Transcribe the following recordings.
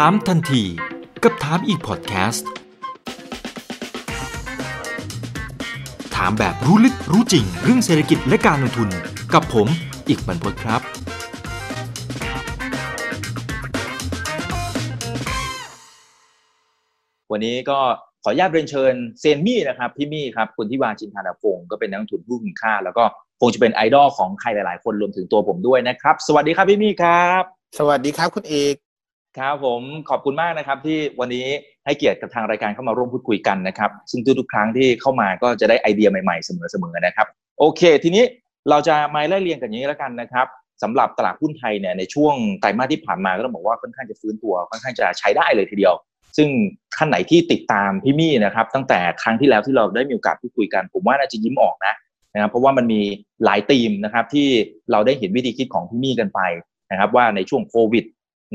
ถามทันที กับถามอีกพอดแคสต์ ถามแบบรู้ลึกรู้จริง เรื่องเศรษฐกิจและการลงทุนกับผมอีกบรรพตครับ วันนี้ก็ขออนุญาตเรียนเชิญเซนมี่นะครับพี่มี่ครับคุณทิวาชินธานาพงศ์ก็เป็นนักลงทุนผู้คุณค่า แล้วก็คงจะเป็นไอดอลของใครหลาย ๆ คนรวมถึงตัวผมด้วยนะครับ สวัสดีครับพี่มี่ครับ สวัสดีครับคุณเอก ครับผมขอบคุณมากนะครับที่วันนี้ให้เกียรติกับทางรายการเข้ามาร่วมพูดคุยกันนะครับ ซึ่งทุกๆครั้งที่เข้ามาก็จะได้ไอเดียใหม่ๆเสมอๆนะครับ โอเค ทีนี้เราจะมาไล่เรียงกันอย่างนี้แล้วกันนะครับสำหรับตลาดหุ้นไทยเนี่ยในช่วงไตรมาสที่ผ่านมาก็ต้องบอกว่าค่อนข้างจะฟื้นตัวค่อนข้างจะใช้ได้เลยทีเดียว ซึ่งท่านไหนที่ติดตามพี่มี่นะครับ ตั้งแต่ครั้งที่แล้วที่เราได้มีโอกาสพูดคุยกัน ผมว่าน่าจะยิ้มออกนะนะครับเพราะว่ามันมีหลายธีมนะครับที่เราได้เห็นวิธีคิดของพี่มี่กันไปนะครับ ว่าในช่วงโควิด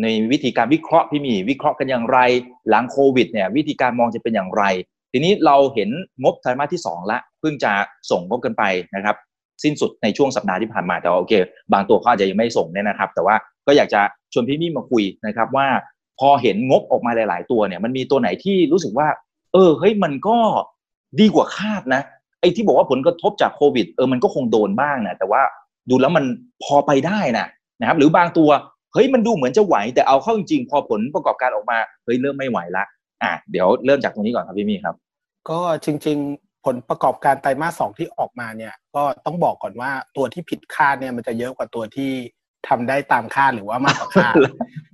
ในวิธีการวิเคราะห์พี่มี่วิเคราะห์กันอย่างไร หลังโควิดเนี่ยวิธีการมองจะเป็นอย่างไร ทีนี้เราเห็นงบไตรมาสที่ 2 ละเพิ่งจะส่งงบกันไปนะครับ สิ้นสุดในช่วงสัปดาห์ที่ผ่านมาแต่ว่าโอเค บางตัวเขาอาจจะยังไม่ส่งเนี่ยนะครับ แต่ว่าก็อยากจะชวนพี่มี่มาคุยนะครับว่าพอเห็นงบออกมาหลาย ๆ ตัวเนี่ยมันมีตัวไหนที่รู้สึกว่า เออเฮ้ยมันก็ดีกว่าคาดนะไอ้ที่บอกว่าผลกระทบจากโควิดเออมันก็คงโดนบ้างนะแต่ว่าดูแล้วมันพอไปได้นะนะครับ หรือบางตัว เฮ้ยมันดูเหมือนจะไหวแต่เอาเข้าจริงๆพอผลประกอบการออกมาเฮ้ยเริ่มไม่ไหวละอะเดี๋ยวเริ่มจากตรงนี้ก่อนครับพี่มี่ครับ ก็จริง ๆ ผลประกอบการไตรมาสสองที่ออกมาเนี่ย ก็ต้องบอกก่อนว่าตัวที่ผิดคาดเนี่ยมันจะเยอะกว่าตัวที่ทำได้ตามคาดหรือว่ามากกว่าคาด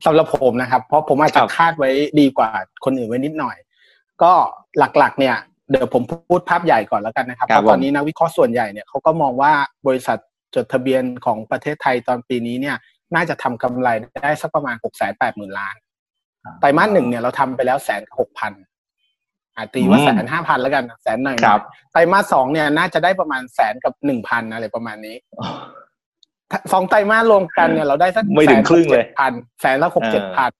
สำหรับผมนะครับ เพราะผมอาจจะคาดไว้ดีกว่าคนอื่นไว้นิดหน่อย ก็หลักๆ เนี่ยเดี๋ยวผมพูดภาพใหญ่ก่อนแล้วกันนะครับคเพรับราะตอนนี้นักวิเคราะห์ส่วนใหญ่เนี่ยเขาก็มองว่าบริษัทจดทะเบียนของประเทศไทยตอนปีนี้เนี่ย น่าจะทำกำไรได้สักประมาณหกแสนแปดหมื่นล้านไตรมาสหนึ่งเนี่ยเราทำไปแล้วแสนหกพันอาตีว่าอืมแสนห้าพันแล้วกันแสนหน่อยครับไตรมาสสองเนี่ยน่าจะได้ประมาณแสนกับหนึ่งพันอะไรประมาณนี้สองไตรมาสรวมกันเนี่ยเราได้สักไม่ถึงครึ่งเลยพันแสนละหกเอเจ็ดอพัน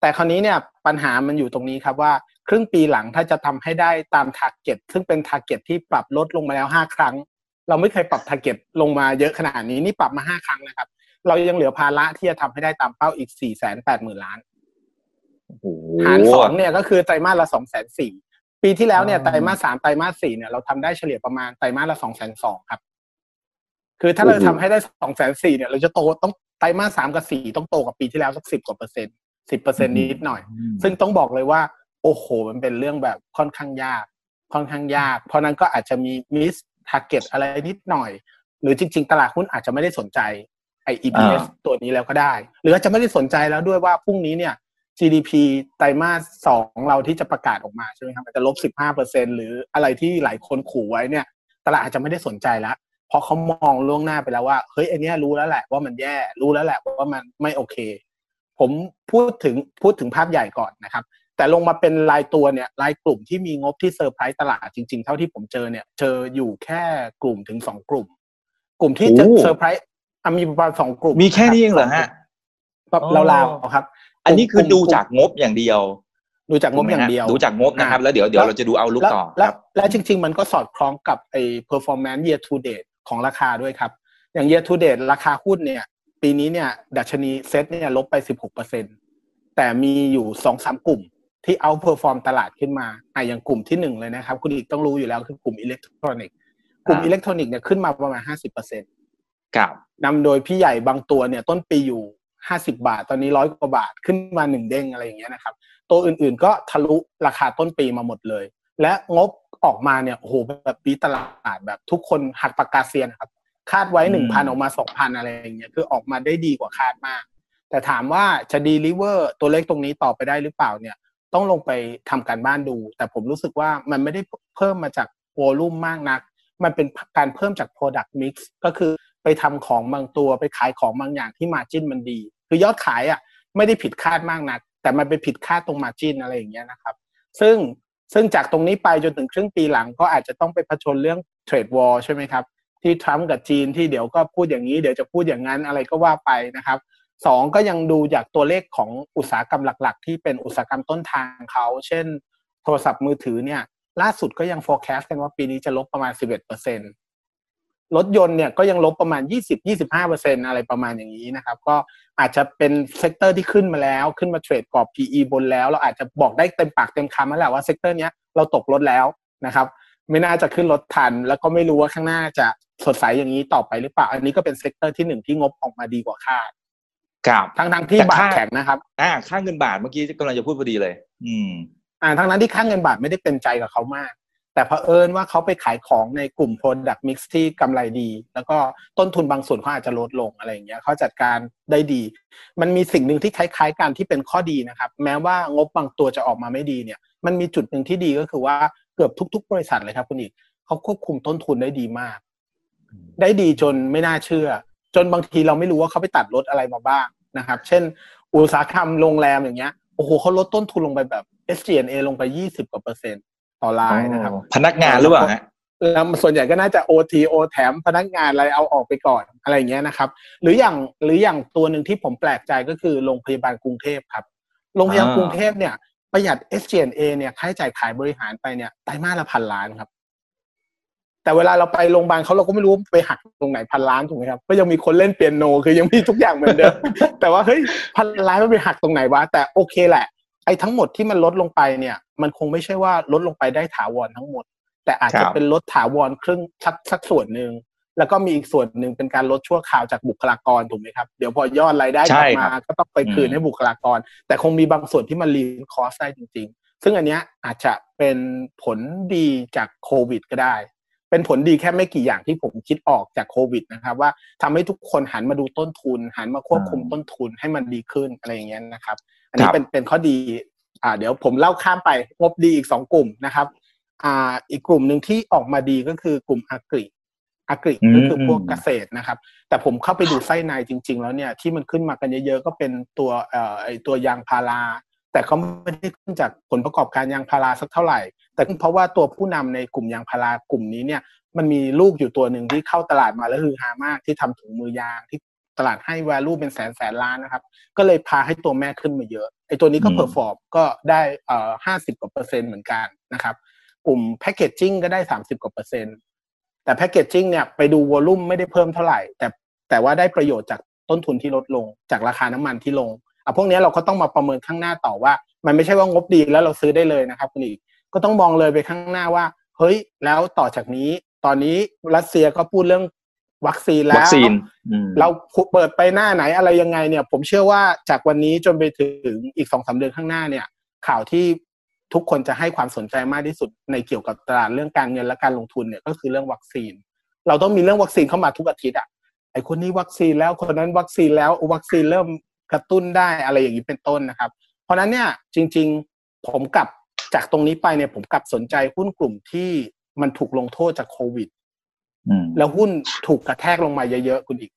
แต่คราวนี้เนี่ยปัญหามันอยู่ตรงนี้ครับว่า ครึ่งปีหลังถ้าจะทำให้ได้ตาม target ซึ่งเป็น target ที่ปรับลดลงมาแล้วห้าครั้ง เราไม่เคยปรับ target ลงมาเยอะขนาดนี้นี่ปรับมาห้าครั้งนะครับ เรายังเหลือภาระที่จะทำให้ได้ตามเป้าอีกสี่แสนแปดหมื่นล้านโอ้โหหารสองเนี่ยก็คือไตรมาสละสองแสนสี่ปีที่แล้วเนี่ยอ๋อไตรมาสสามไตรมาสสี่เนี่ยเราทำได้เฉลี่ยประมาณไตรมาสละสองแสนสองครับ คือถ้าเราจะทำให้ได้สองแสนสี่เนี่ยเราจะโตต้องไตรมาสสามกับสี่ต้องโตกว่าปีที่แล้วสักสิบกว่าเปอร์เซ็นต์สิบเปอร์เซ็นต์นิดหน่อยอืมซึ่งต้องบอกเลยว่า โอ้โห มันเป็นเรื่องแบบค่อนข้างยาก ค่อนข้างยาก เพราะนั้นก็อาจจะมี miss target อะไรนิดหน่อย หรือจริง ๆ ตลาดหุ้นอาจจะไม่ได้สนใจไอ EPS ตัวนี้แล้วก็ได้ หรืออาจจะไม่ได้สนใจแล้วด้วยว่าพรุ่งนี้เนี่ย GDP ไตรมาสสองเราที่จะประกาศออกมาใช่ไหมครับอาจจะลบสิบห้าเปอร์เซ็นต์หรืออะไรที่หลายคนขู่ไว้เนี่ย ตลาดอาจจะไม่ได้สนใจแล้วเพราะเขามองล่วงหน้าไปแล้วว่าเฮ้ยไอเนี้ยรู้แล้วแหละว่ามันแย่รู้แล้วแหละว่ามันไม่โอเค ผมพูดถึงพูดถึงภาพใหญ่ก่อนนะครับ แต่ลงมาเป็นรายตัวเนี่ยรายกลุ่มที่มีงบที่เซอร์ไพรส์ตลาดจริงๆ เท่าที่ผมเจอเนี่ยเจออยู่แค่กลุ่มถึงสองกลุ่ม กลุ่มที่จะโอ้เซอร์ไพรส์ อะมีประมาณสองกลุ่มมีแค่นี้เองเหรอฮะแบบอ๋อราวๆครับ อันนี้คือกลุ่มดูจากงบอย่างเดียว ดูจากงบอย่างเดียว ดูจากงบนะครับ แล้วเดี๋ยวเดี๋ยวเราจะดู outlook แล้วต่อแล้วควรับและจริง ๆ มันก็สอดคล้องกับไอ้ performance year to date ของราคาด้วยครับ อย่าง year to date ราคาหุ้นเนี่ย ปีนี้เนี่ย ดัชนีเซ็ตเนี่ยลบไป 16%แต่มีอยู่สองสามกลุ่มที่ outperform ตลาดขึ้นมาอะอย่างกลุ่มที่หนึ่งเลยนะครับ คุณอีกต้องรู้อยู่แล้วคือกลุ่มอิเล็กทรอนิกส์กลุ่มอ่าอิเล็กทรอนิกส์เนี่ยขึ้นมาประมาณ 50% ครับนำโดยพี่ใหญ่บางตัวเนี่ยต้นปีอยู่50บาท ตอนนี้ร้อยกว่าบาทขึ้นมาหนึ่งเด้งอะไรอย่างเงี้ยนะครับ ตัวอื่นๆก็ทะลุราคาต้นปีมาหมดเลย และงบออกมาเนี่ยโอ้โหแบบปีตลาดแบบทุกคนหักปากกาเซียนนะครับ คาดไว้อืมหนึ่งพันออกมาสองพันอะไรอย่างเงี้ยคือออกมาได้ดีกว่าคาดมาก แต่ถามว่าจะดีลิเวอร์ตัวเลขตรงนี้ต่อไปได้หรือเปล่าเนี่ย ต้องลงไปทำการบ้านดู แต่ผมรู้สึกว่ามันไม่ได้เพิ่มมาจากวอลลุ่มมากนัก มันเป็นการเพิ่มจาก Product Mix ก็คือ ไปทำของบางตัวไปขายของบางอย่างที่มาจิ้นมันดี คือยอดขายอะไม่ได้ผิดคาดมากนัก แต่มันไปผิดคาดตรงมาจิ้นอะไรอย่างเงี้ยนะครับ ซึ่งซึ่งจากตรงนี้ไปจนถึงครึ่งปีหลังก็อาจจะต้องไปผชนเรื่องเทรดวอลใช่ไหมครับ ที่ทรัมป์กับจีนที่เดี๋ยวก็พูดอย่างนี้เดี๋ยวจะพูดอย่างนั้นอะไรก็ว่าไปนะครับสองก็ยังดูจากตัวเลขของอุตสาหกรรมหลัก ๆ ที่เป็นอุตสาหกรรมต้นทางเขา เช่น โทรศัพท์มือถือเนี่ยล่าสุดก็ยัง forecast กันว่าปีนี้จะลบประมาณ 11%เรถยนต์เนี่ยก็ยังลบประมาณ 20-25%อะไรประมาณอย่างนี้นะครับ ก็อาจจะเป็น sector ที่ขึ้นมาแล้วขึ้นมา trade กรอบ PE บนแล้ว เราอาจจะบอกได้เต็มปากเต็มคำแล้วแหละว่า sector นี้เราตกรถแล้วนะครับ ไม่น่าจะขึ้นรถทัน แล้วก็ไม่รู้ว่าข้างหน้าจะสดใสอย่างนี้ต่อไปหรือเปล่า อันนี้ก็เป็น sector ที่หนึ่งที่งบออกมาดีกว่าคาดครับทั้งทั้งๆที่แต่บาทค่าแข็งนะครับอ่าค่าเงินบาทเมื่อกี้กำลังจะพูดพอดีเลย อืมอ่าทั้งนั้นที่ค่าเงินบาทไม่ได้เป็นใจกับเขามาก แต่เผอิญว่าเขาไปขายของในกลุ่ม Product Mix ที่กำไรดี แล้วก็ต้นทุนบางส่วนเขาอาจจะลดลงอะไรอย่างเงี้ยเขาจัดการได้ดี มันมีสิ่งหนึ่งที่คล้ายๆกันที่เป็นข้อดีนะครับ แม้ว่างบบางตัวจะออกมาไม่ดีเนี่ย มันมีจุดหนึ่งที่ดีก็คือว่าเกือบทุก ๆ บริษัทเลยครับคุณอีกเขาควบคุมต้นทุนได้ดีมาก ได้ดีจนไม่น่าเชื่อ จนบางทีเราไม่รู้ว่าเขาไปตัดลดอะไรมาบ้างนะครับ เช่น อุตสาหกรรมโรงแรมอย่างเงี้ยโอ้โหเขาลดต้นทุนลงไปแบบ SG&A ลงไป 20กว่าเปอร์เซ็นต์ ต่อรายนะครับ พนักงานหรือเปล่าฮะแล้วส่วนใหญ่ก็น่าจะ OT O แถมพนักงานอะไรเอาออกไปก่อนอะไรอย่างเงี้ยนะครับ หรืออย่างหรืออย่างตัวหนึ่งที่ผมแปลกใจก็คือโรงพยาบาลกรุงเทพครับโรงพยาบาลอ่ากรุงเทพเนี่ยประหยัด SG&A เนี่ยค่าใช้จ่ายขายบริหารไปเนี่ยไตรมาสละพันล้านครับ แต่เวลาเราไปโรงพยาบาลเขาเราก็ไม่รู้ไปหักตรงไหนพันล้านถูกไหมครับก็ยังมีคนเล่นเปียโน คือยังมีทุกอย่างเหมือนเดิมแต่ว่าเฮ้ยพันล้านมันไปหักตรงไหนวะแต่โอเคแหละ ไอ้ทั้งหมดที่มันลดลงไปเนี่ย มันคงไม่ใช่ว่าลดลงไปได้ถาวรทั้งหมด แต่อาจคจะรับเป็นลดถาวรครึ่งสักสักส่วนหนึ่งแล้วก็มีอีกส่วนหนึ่งเป็นการลดชั่วคราวจากบุคลากรถูกไหมครับ เดี๋ยวพอยอดรายได้กใช่ลับครัมาบก็ต้องไปคืนอืมให้บุคลากร แต่คงมีบางส่วนที่มันรีคอสได้จริง ๆ ซึ่งอันเนี้ยอาจจะเป็นผลดีจากโควิด ก็ได้ เป็นผลดีแค่ไม่กี่อย่างที่ผมคิดออกจากโควิดนะครับ ว่าทำให้ทุกคนหันมาดูต้นทุน หันมาควบคุมต้นทุนให้มันดีขึ้นอะไรอย่างเงี้ยนะครับ อันนี้ครับเป็นเป็นข้อดีอ่าเดี๋ยวผมเล่าข้ามไปงบดีอีกสองกลุ่มนะครับอ่าอีกกลุ่มหนึ่งที่ออกมาดีก็คือกลุ่มอากริอากริอืมก็คือพวกเกษตรนะครับ แต่ผมเข้าไปดูไส้ในจริง ๆ แล้วเนี่ยที่มันขึ้นมากันเยอะๆก็เป็นตัวเอ่อไอตัวยางพาราแต่ก็ไม่ได้ขึ้นจากผลประกอบการยางพาราสักเท่าไหร่ แต่เพราะว่าตัวผู้นำในกลุ่มยางพารากลุ่มนี้เนี่ยมันมีลูกอยู่ตัวหนึ่งที่เข้าตลาดมาแล้วฮือฮามากที่ทำถุงมือยางที่ ตลาดให้ value เป็นแสนแสนล้านนะครับ ก็เลยพาให้ตัวแม่ขึ้นมาเยอะไอ้ตัวนี้ก็อืม perform ก็ได้เอ่อห้าสิบกว่าเปอร์เซ็นต์เหมือนกันนะครับ กลุ่มแพ c เกจจิ้งก็ได้สามสิบกว่าเปอร์เซ็นต์แต่แพ c เกจจิ้งเนี่ยไปดูวอลลุ่มไม่ได้เพิ่มเท่าไหร่ แต่แต่ว่าได้ประโยชน์จากต้นทุนที่ลดลง จากราคาน้ำมันที่ลงอะพวกเนี้ยเราก็ต้องมาประเมินข้างหน้าต่อว่า มันไม่ใช่ว่างบดีแล้วเราซื้อได้เลยนะครับคุณอีกก็ต้องมองเลยไปข้างหน้าว่า เฮ้ย แล้วต่อจากนี้ ตอนนี้รัสเซียก็พูดเรื่อง วัคซีนแล้วัวคซีนอืมเราเปิดไปหน้าไหนอะไรยังไงเนี่ย ผมเชื่อว่าจากวันนี้จนไปถึงอีกสองสามเดือนข้างหน้าเนี่ย ข่าวที่ทุกคนจะให้ความสนใจมากที่สุดในเกี่ยวกับตลาดเรื่องการเงินและการลงทุนเนี่ยก็คือเรื่องวัคซีน เราต้องมีเรื่องวัคซีนเข้ามาทุกอาทิตย์อะไอคนนี้วัคซีนแล้วคนนั้นวัคซีนแล้ววัคซีนเริ่มกระตุ้นได้อะไรอย่างนี้เป็นต้นนะครับ เพราะฉะนั้นเนี่ยจริง ๆผมกลับจากตรงนี้ไปเนี่ยผมกลับสนใจหุ้นกลุ่มที่มันถูกลงโทษจากโควิดอืม แล้วหุ้นถูกกระแทกลงมาเยอะๆคุณอีก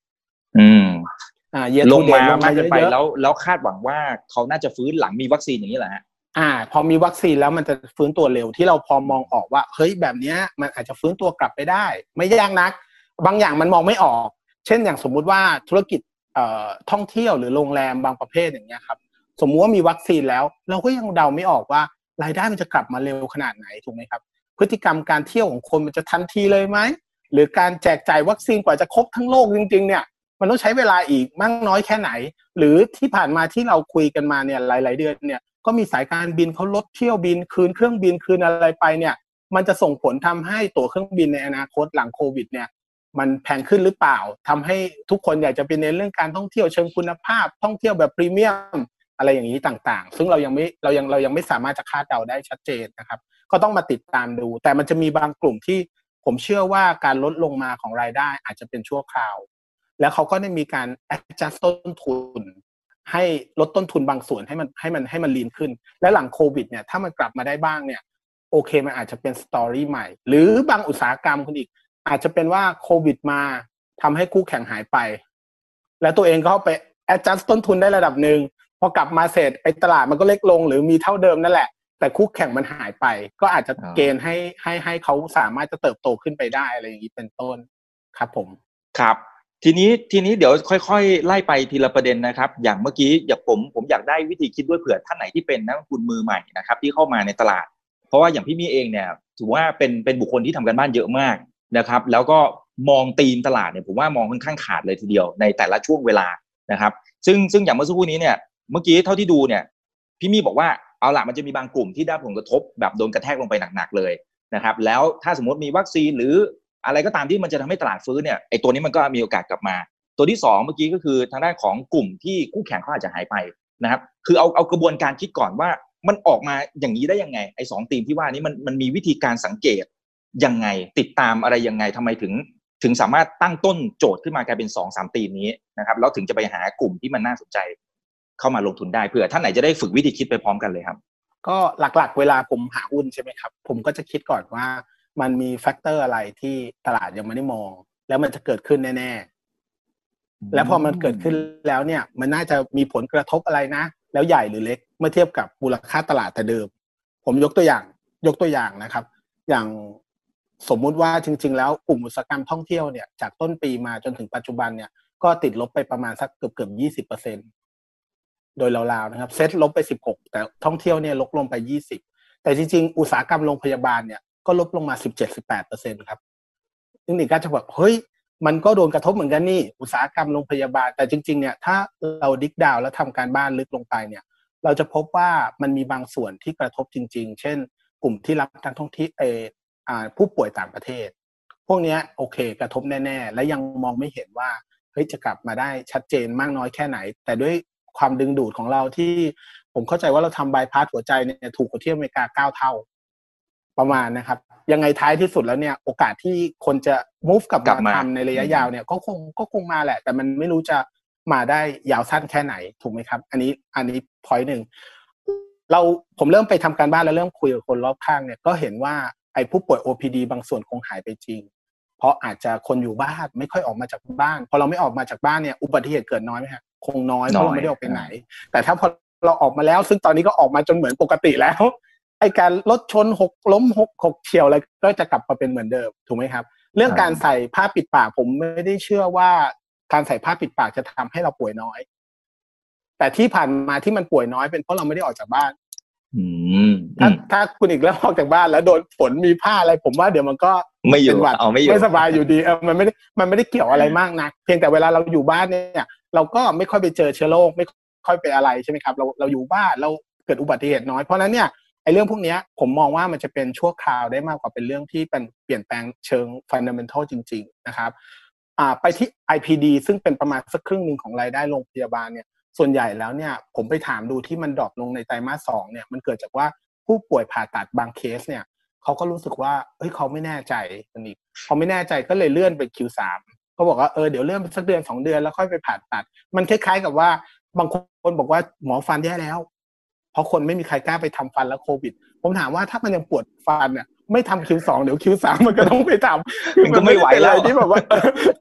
อืม อ่า year ล to ง date มาลงมากเยเกินไปอะๆแล้ว แล้วคาดหวังว่าเขาน่าจะฟื้นหลังมีวัคซีนอย่างนี้แหละฮะอ่า พอมีวัคซีนแล้วมันจะฟื้นตัวเร็วที่เราพอมองออกว่า เฮ้ยแบบเนี้ย มันอาจจะฟื้นตัวกลับไปได้ ไม่ยากนัก บางอย่างมันมองไม่ออก เช่นอย่างสมมุติว่าธุรกิจเอ่อท่องเที่ยวหรือโรงแรมบางประเภทอย่างเงี้ยครับ สมมุติว่ามีวัคซีนแล้ว เราก็ยังเดาไม่ออกว่ารายได้มันจะกลับมาเร็วขนาดไหนถูกไหมครับ พฤติกรรมการเที่ยวของคนมันจะทันทีเลยไหม หรือการแจกจ่ายวัคซีนกว่าจะครบทั้งโลกจริง ๆ เนี่ยมันต้องใช้เวลาอีกมากน้อยแค่ไหน หรือที่ผ่านมาที่เราคุยกันมาเนี่ยหลาย ๆ เดือนเนี่ยก็มีสายการบินเขาลดเที่ยวบินคืนเครื่องบินคืนอะไรไปเนี่ยมันจะส่งผลทำให้ตั๋วเครื่องบินในอนาคตหลังโควิดเนี่ยมันแพงขึ้นหรือเปล่าทำให้ทุกคนอยากจะไปเน้นเรื่องการท่องเที่ยวเชิงคุณภาพ ท่องเที่ยวแบบพรีเมียมอะไรอย่างนี้ต่างๆ ซึ่งเรายังไม่เรายังเรายังไม่สามารถจะคาดเดาได้ชัดเจนนะครับ ก็ต้องมาติดตามดู แต่มันจะมีบางกลุ่มที่ ผมเชื่อว่าการลดลงมาของรายได้อาจจะเป็นชั่วคราว แล้วเขาก็ได้มีการ adjust ต้นทุน ให้ลดต้นทุนบางส่วนให้มันให้มันให้มันลีนขึ้น และหลังโควิดเนี่ยถ้ามันกลับมาได้บ้างเนี่ยโอเคมันอาจจะเป็นสตอรี่ใหม่ หรือบางอุตสาหกรรมคุณอีก อาจจะเป็นว่าโควิดมาทำให้คู่แข่งหายไป แล้วตัวเองก็ไป adjust ต้นทุนได้ระดับหนึ่งพอกลับมาเสร็จไอ้ตลาดมันก็เล็กลง หรือมีเท่าเดิมนั่นแหละ แต่คู่แข่งมันหายไป ก็อาจจะอ่าเกณฑ์ให้ให้ให้เขาสามารถจะเติบโตขึ้นไปได้อะไรอย่างนี้เป็นต้นครับผมครับทีนี้ทีนี้เดี๋ยวค่อยๆ ไล่ไปทีละประเด็นนะครับ อย่างเมื่อกี้อยากผมผมอยากได้วิธีคิดด้วยเผื่อท่านไหนที่เป็นนักลงทุนมือใหม่นะครับที่เข้ามาในตลาด เพราะว่าอย่างพี่มีเองเนี่ยถือว่าเป็นเป็นบุคคลที่ทำกันบ้านเยอะมากนะครับ แล้วก็มองตีมตลาดเนี่ยผมว่ามองค่อนข้างขาดเลยทีเดียวในแต่ละช่วงเวลานะครับ ซึ่งซึ่งอย่างเมื่อสักครู่นี้เนี่ยเมื่อกี้เท่าที่ดูเนี่ยพี่มี่บอกว่า เอาละมันจะมีบางกลุ่มที่ได้ผลกระทบแบบโดนกระแทกลงไปหนักๆเลยนะครับแล้วถ้าสมมติมีวัคซีนหรืออะไรก็ตามที่มันจะทำให้ตลาดฟื้นเนี่ยไอตัวนี้มันก็มีโอกาสกลับมา ตัวที่สองเมื่อกี้ก็คือทางด้านของกลุ่มที่คู่แข่งเขาอาจจะหายไปนะครับคือเอาเอากระบวนการคิดก่อนว่ามันออกมาอย่างนี้ได้ยังไงไอ้สองธีมที่ว่านี้มันมันมีวิธีการสังเกตยังไงติดตามอะไรยังไงทำไมถึง ถึงสามารถตั้งต้นโจทย์ขึ้นมากลายเป็นสองสามธีมนี้นะครับแล้วถึงจะไปหากลุ่มที่มันน่าสนใจ เข้ามาลงทุนได้เพื่อท่านไหนจะได้ฝึกวิธีคิดไปพร้อมกันเลยครับ ก็หลักๆ เวลาผมหาหุ้นใช่ไหมครับ ผมก็จะคิดก่อนว่ามันมี factor อะไรที่ตลาดยังไม่ได้มอง แล้วมันจะเกิดขึ้นแน่ๆ แล้วพอมันเกิดขึ้นแล้วเนี่ย มันน่าจะมีผลกระทบอะไรนะ แล้วใหญ่หรือเล็กเมื่อเทียบกับมูลค่าตลาดแต่เดิม ผมยกตัวอย่างยกตัวอย่างนะครับ อย่างสมมุติว่าจริง ๆ แล้วกลุ่มอุตสาหกรรมท่องเที่ยวเนี่ยจากต้นปีมาจนถึงปัจจุบันเนี่ยก็ติดลบไปประมาณสักเกือบเกือบยี่สิบเปอร์เซ็นต โดยราวๆนะครับ เซตลบไปสิบหกแต่ท่องเที่ยวเนี่ยลดลงไปยี่สิบแต่จริงๆ อุตสาหกรรมโรงพยาบาลเนี่ยก็ลบลงมาสิบเจ็ดสิบแปดเปอร์เซ็นครับซึ่งนี่ก็จะแบอกเฮ้ยมันก็โดนกระทบเหมือนกันนี่อุตสาหกรรมโรงพยาบาล แต่จริง ๆ เนี่ยถ้าเราดิกดาวแล้วทำการบ้านลึกลงไปเนี่ย เราจะพบว่ามันมีบางส่วนที่กระทบจริง ๆ เช่น กลุ่มที่รับทางท่องเที่ยวเออผู้ป่วยต่างประเทศ พวกนี้โอเค กระทบแน่ ๆ และยังมองไม่เห็นว่าเฮ้ยจะกลับมาได้ชัดเจนมากน้อยแค่ไหน แต่ด้วย ความดึงดูดของเราที่ผมเข้าใจว่าเราทำบายพาสหัวใจเนี่ยถูกกว่าที่อเมริกาเก้าเท่าประมาณนะครับ ยังไงท้ายที่สุดแล้วเนี่ย โอกาสที่คนจะ move กลับมาทำในระยะยาวเนี่ยก็คงก็คงมาแหละ แต่มันไม่รู้จะมาได้ยาวสั้นแค่ไหนถูกไหมครับ อันนี้อันนี้ point หนึ่งเราผมเริ่มไปทำการบ้านแล้วเริ่มคุยกับคนรอบข้างเนี่ยก็เห็นว่าไอ้ผู้ป่วย OPD บางส่วนคงหายไปจริง เพราะอาจจะคนอยู่บ้านไม่ค่อยออกมาจากบ้าน พอเราไม่ออกมาจากบ้านเนี่ยอุบัติเหตุเกิดน้อยไหมครับ คงน้อยเพราะเราไม่ได้ออกไปไหน แต่ถ้าพอเราออกมาแล้ว ซึ่งตอนนี้ก็ออกมาจนเหมือนปกติแล้วไอการรถชนหกล้มหกหกเฉียวอะไรก็จะกลับมาเป็นเหมือนเดิมถูกไหมครับ เรื่องการใส่ผ้าปิดปากผมไม่ได้เชื่อว่าการใส่ผ้าปิดปากจะทำให้เราป่วยน้อย แต่ที่ผ่านมาที่มันป่วยน้อยเป็นเพราะเราไม่ได้ออกจากบ้านถ้าถ้าคุณอีกแล้วออกจากบ้านแล้วโดนฝนมีผ้าอะไรผมว่าเดี๋ยวมันก็ไม่อยู่หวัดเอาไม่อยู่ไม่สบายอยู่ดีเออมันไม่ได้มันไม่ได้เกี่ยวอะไรมากนะเพียงแต่เวลาเราอยู่บ้านเนี่ย เราก็ไม่ค่อยไปเจอเชื้อโรคไม่ค่อยไปอะไรใช่ไหมครับเราเราอยู่บ้านเราเกิดอุบัติเหตุน้อยเพราะนั้นเนี่ยไอ้เรื่องพวกนี้ผมมองว่ามันจะเป็นชั่วคราวได้มากกว่าเป็นเรื่องที่เป็นเปลี่ยนแปลงเชิง fundamental จริง ๆ นะครับอ่าไปที่ IPD ซึ่งเป็นประมาณสักครึ่งหนึ่งของรายได้โรงพยาบาลเนี่ยส่วนใหญ่แล้วเนี่ยผมไปถามดูที่มัน drop ลงในไตรมาสสองเนี่ยมันเกิดจากว่าผู้ป่วยผ่าตัดบางเคสเนี่ยเขาก็รู้สึกว่าเฮ้ยเขาไม่แน่ใจคุณอีกเขาไม่แน่ใจก็เลยเลื่อนไป Q3 เขาบอกว่าเออเดี๋ยวเลื่อนไปสักเดือนสองเดือนแล้วค่อยไปผ่าตัด มันคล้ายๆกับว่าบางคนบอกว่าหมอฟันแย่แล้ว เพราะคนไม่มีใครกล้าไปทำฟันแล้วโควิด ผมถามว่าถ้ามันยังปวดฟันเนี่ยไม่ทำคิวสองเดี๋ยวคิวสามมันก็ต้องไปทำคือมันไม่ไหวแล้วที่แบบว่า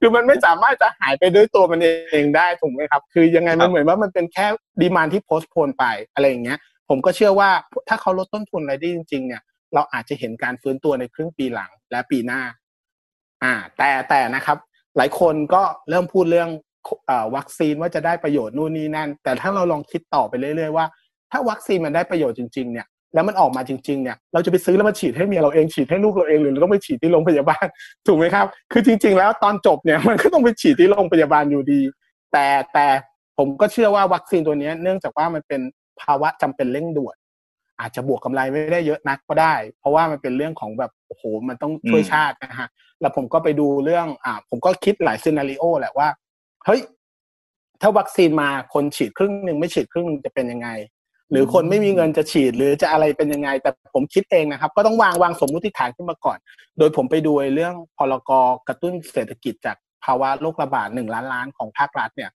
คือมันไม่สามารถจะหายไปด้วยตัวมันเองได้ถูกไหมครับ คือยังไงมันเหมือนว่ามันเป็นแค่ดีมานที่โพสต์โพนไปอะไรอย่างเงี้ย ผมก็เชื่อว่าถ้าเขาลดต้นทุนอะไรได้จริง ๆ เนี่ย เราอาจจะเห็นการฟื้นตัวในครึ่งปีหลังและปีหน้า อ่า แต่แต่นะครับ หลายคนก็เริ่มพูดเรื่องวัคซีนว่าจะได้ประโยชน์นู่นนี่นั่น แต่ถ้าเราลองคิดต่อไปเรื่อยๆว่า ถ้าวัคซีนมันได้ประโยชน์จริงๆเนี่ยแล้วมันออกมาจริงๆเนี่ยเราจะไปซื้อแล้วมาฉีดให้เมียเราเองฉีดให้ลูกเราเองหรือเราต้องไปฉีดที่โรงพยาบาลถูกไหมครับ คือจริง ๆ แล้วตอนจบเนี่ยมันก็ต้องไปฉีดที่โรงพยาบาลอยู่ดี แต่แต่ผมก็เชื่อว่าวัคซีนตัวนี้เนื่องจากว่ามันเป็นภาวะจำเป็นเร่งด่วน อาจจะบวกกำไรไม่ได้เยอะนักก็ได้ เพราะว่ามันเป็นเรื่องของแบบโอ้โหมันต้องช่วยชาตินะฮะแล้วผมก็ไปดูเรื่องอ่าผมก็คิดหลายซีนารีโอแหละว่าเฮ้ยถ้าวัคซีนมาคนฉีดครึ่งหนึ่งไม่ฉีดครึ่งนึงจะเป็นยังไง หรือคนไม่มีเงินจะฉีดหรือจะอะไรเป็นยังไง แต่ผมคิดเองนะครับ ก็ต้องวางวางสมมุติฐานขึ้นมาก่อน โดยผมไปดูเรื่องพลกกระตุ้นเศรษฐกิจจากภาวะโรคระบาดหนึ่งล้านล้านของภาครัฐเนี่ย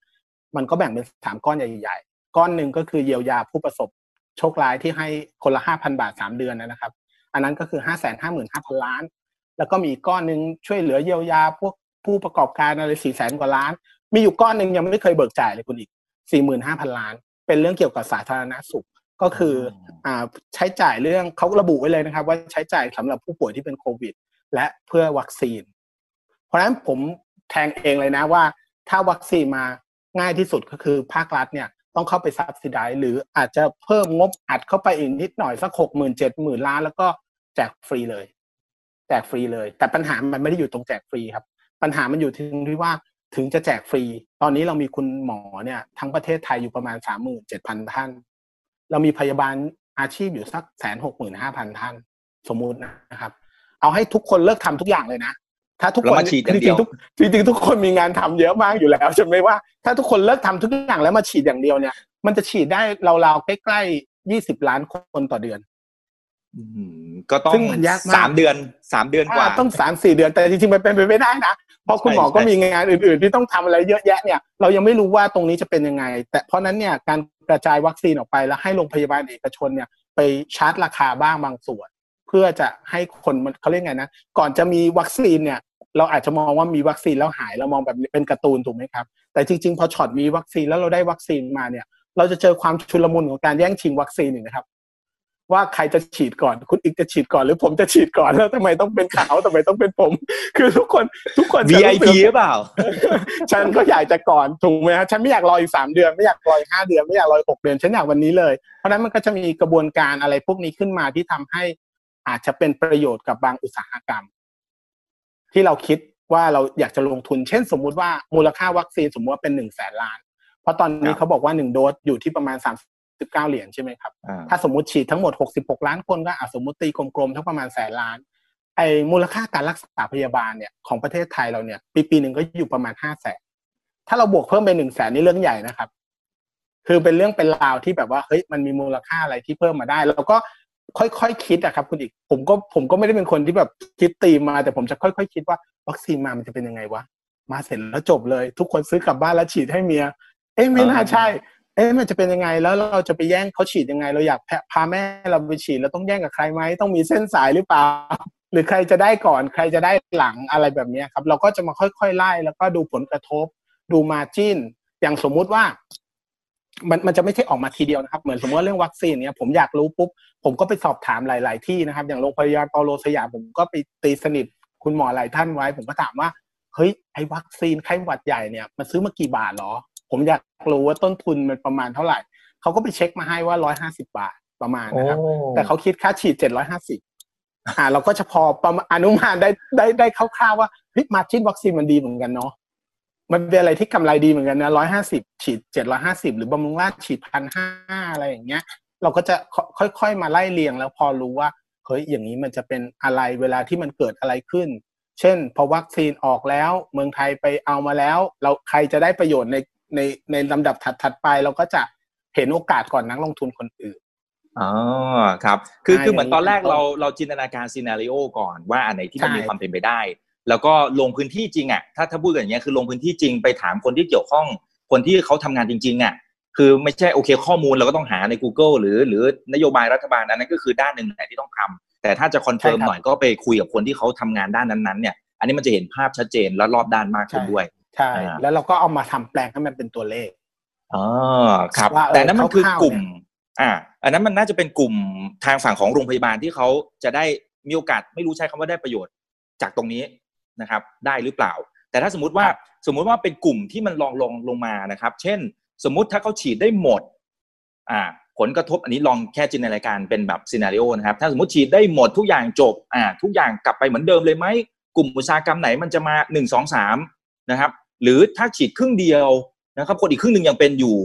มันก็แบ่งเป็นสามก้อนใหญ่ๆ ก้อนหนึ่งก็คือเยียวยาผู้ประสบ โชคร้ายที่ให้คนละห้าพันบาทสามเดือนนะครับ อันนั้นก็คือห้าแสนห้าหมื่นห้าพันล้าน แล้วก็มีก้อนหนึ่งช่วยเหลือเยียวยาพวกผู้ประกอบการอะไรสี่แสนกว่าล้าน มีอยู่ก้อนหนึ่งยังไม่เคยเบิกจ่ายเลยคุณอีกสี่หมื่นห้าพันล้าน เป็นเรื่องเกี่ยวกับสาธารณสุขก็คืออ่าใช้จ่ายเรื่องเขาระบุไว้เลยนะครับ ว่าใช้จ่ายสำหรับผู้ป่วยที่เป็นโควิด และเพื่อวัคซีน เพราะฉะนั้นผมแทงเองเลยนะว่า ถ้าวัคซีนมาง่ายที่สุดก็คือภาครัฐเนี่ย ต้องเข้าไปซับซิไดหรืออาจจะเพิ่มงบอัดเข้าไปอีกนิดหน่อยสักหกหมื่นเจ็ดหมื่นล้าน แล้วก็แจกฟรีเลย แจกฟรีเลย แต่ปัญหามันไม่ได้อยู่ตรงแจกฟรีครับ ปัญหามันอยู่ที่ว่าถึงจะแจกฟรี ตอนนี้เรามีคุณหมอเนี่ยทั้งประเทศไทยอยู่ประมาณสามหมื่นเจ็ดพันท่าน เรามีพยาบาลอาชีพอยู่สักแสนหกหมื่นห้าพันท่าน สมมุตินะครับ เอาให้ทุกคนเลิกทำทุกอย่างเลยนะ ถ้าทุกคนจริงๆทุกจริงๆทุกคนมีงานทำเยอะมากอยู่แล้วใช่ไหมว่าถ้าทุกคนเลิกทำทุกอย่างแล้วมาฉีดอย่างเดียวเนี่ย มันจะฉีดได้ราวๆใกล้ๆยี่สิบล้านคนต่อเดือนก็ต้องสามเดือนสามเดือนกว่าต้องสามสี่เดือนแต่จริงๆมันเป็นไปไม่ได้นะเพราะคุณหมอก็มีงานอื่น ๆ ที่ต้องทำอะไรเยอะแยะเนี่ยเรายังไม่รู้ว่าตรงนี้จะเป็นยังไง แต่เพราะนั้นเนี่ยการกระจายวัคซีนออกไปแล้วให้โรงพยาบาลเอกชนเนี่ย ไปชาร์จราคาบ้างบางส่วน เพื่อจะให้คนมันเขาเรียกไงนะก่อนจะมีวัคซีนเนี่ย เราอาจจะมองว่ามีวัคซีนแล้วหายเรามองแบบเป็นการ์ตูนถูกไหมครับ แต่จริง ๆ พอช็อตมีวัคซีนแล้วเราได้วัคซีนมาเนี่ย เราจะเจอความชุลมุนของการแย่งชิงวัคซีนนะครับ ว่าใครจะฉีดก่อน คุณอีกจะฉีดก่อนหรือผมจะฉีดก่อนแล้วทำไมต้องเป็นเขาทำไมต้องเป็นผม คือทุกคนทุกคน VIP หรือเปล่า ฉันก็อยากจะก่อนถูกไหมฮะฉันไม่อยากรออีกสามเดือนไม่อยากรออีกห้าเดือนไม่อยากรออีกหกเดือนฉันอยากวันนี้เลยเพราะนั้นมันก็จะมีกระบวนการอะไรพวกนี้ขึ้นมาที่ทำให้อาจจะเป็นประโยชน์กับบางอุตสาหกรรม ที่เราคิดว่าเราอยากจะลงทุน เช่น สมมุติว่ามูลค่าวัคซีนสมมติว่าเป็นหนึ่งแสนล้าน เพราะตอนนี้เขาบอกว่าหนึ่งโดสอยู่ที่ประมาณสามสิบเก้าเหรียญใช่ไหมครับ ถ้าสมมติฉีดทั้งหมดหกสิบหกล้านคนก็อาสมมติตีกลมๆทั้งประมาณแสนล้าน ไอ้มูลค่าการรักษาพยาบาลเนี่ยของประเทศไทยเราเนี่ย ปีปีหนึ่งก็อยู่ประมาณห้าแสนถ้าเราบวกเพิ่มไปหนึ่งแสนนี่เรื่องใหญ่นะครับ คือเป็นเรื่องเป็นราวที่แบบว่าเฮ้ยมันมีมูลค่าอะไรที่เพิ่มมาได้ แล้วก็ ค่อยๆคคิดอะครับคุณอีก ผมก็ผมก็ไม่ได้เป็นคนที่แบบคิดตีมา แต่ผมจะค่อยๆคคิดว่าวัคซีนมามันจะเป็นยังไงวะมาเสร็จแล้วจบเลย ทุกคนซื้อกลับบ้านแล้วฉีดให้เมีย เอ๊ะไม่น่าใช่ เอ๊ะมันจะเป็นยังไงแล้วเราจะไปแย่งเขาฉีดยังไง เราอยากพาแม่เราไปฉีดเราต้องแย่งกับใครไหมต้องมีเส้นสายหรือเปล่าหรือใครจะได้ก่อนใครจะได้หลังอะไรแบบนี้ครับ เราก็จะมาค่อยๆไล่แล้วก็ดูผลกระทบ ดูมาจิ้น อย่างสมมุติว่า มันมันจะไม่ใช่ออกมาทีเดียวนะครับ เหมือนสมมติว่าเรื่องวัคซีนเนี่ยผมอยากรู้ปุ๊บผมก็ไปสอบถามหลาย ๆ ที่นะครับ อย่างโรงพยาบาลเปาโลสยามผมก็ไปตีสนิทคุณหมอหลายท่านไว้ ผมก็ถามว่าเฮ้ยไอ้วัคซีนไข้หวัดใหญ่เนี่ยมันซื้อมากี่บาทหรอ ผมอยากรู้ว่าต้นทุนมันประมาณเท่าไหร่เขาก็ไปเช็คมาให้ว่าร้อยห้าสิบาทประมาณนะครับ แต่เขาคิดค่าฉีดเจ็ดร้อยห้าสิบอ่าเราก็จะพอประมาณอนุมานได้ได้ได้คร่าวๆว่าเฮ้ยมาจิ้นวัคซีนมันดีเหมือนกันเนาะ มันเป็นอะไรที่กำไรดีเหมือนกันนะร้อยห้าสิบฉีดเจ็ดร้อยห้าสิบหรือบำรุงราชฉีดพันห้าอะไรอย่างเงี้ย เราก็จะค่อยๆมาไล่เรียงแล้วพอรู้ว่าเฮ้ยอย่างนี้มันจะเป็นอะไรเวลาที่มันเกิดอะไรขึ้น เช่น พอวัคซีนออกแล้ว เมืองไทยไปเอามาแล้ว เราใครจะได้ประโยชน์ในในในลำดับถัดๆไป เราก็จะเห็นโอกาสก่อนนักลงทุนคนอื่นอ๋อครับ คือคือเหมือนตอนแรกเราเราจินตนาการ scenario ก่อนว่าอันไหนที่มันมีความเป็นไปได้ แล้วก็ลงพื้นที่จริงอะถ้าถ้าพูดอย่างเงี้ยคือลงพื้นที่จริงไปถามคนที่เกี่ยวข้อง คนที่เขาทำงานจริงๆอะคือไม่ใช่โอเคข้อมูลเราก็ต้องหาใน Google หรือ หรือนโยบายรัฐบาลอันนั้นก็คือด้านหนึ่งแหละที่ต้องทำแต่ถ้าจะ confirm หน่อยก็ไปคุยกับคนที่เขาทำงานด้านนั้นๆเนี่ยอันนี้มันจะเห็นภาพชัดเจนและรอบด้านมากขึ้นด้วยใช่แล้วเราก็เอามาทำแปลงให้มันเป็นตัวเลขอ๋อครับ แต่นั้นมันคือกลุ่ม อ่า อันนั้นมันน่าจะเป็นกลุ่มทางฝั่งของโรงพยาบาลที่เขาจะได้มีโอกาสไม่รู้ใช้คำว่าได้ประโยชน์ จากตรงนี้ นะครับได้หรือเปล่า แต่ถ้าสมมติว่าสมมุติว่าเป็นกลุ่มที่มันลองลงลงมานะครับ เช่น สมมุติถ้าเขาฉีดได้หมดอ่าผลกระทบอันนี้ลองแค่จินตนาการเป็นแบบซีนารีโอนะครับ ถ้าสมมติฉีดได้หมดทุกอย่างจบอ่าทุกอย่างกลับไปเหมือนเดิมเลยไหมกลุ่มอุตสาหกรรมไหนมันจะมาหนึ่งสองสามนะครับหรือถ้าฉีดครึ่งเดียวนะครับคนอีกครึ่งหนึ่งยังเป็นอยู่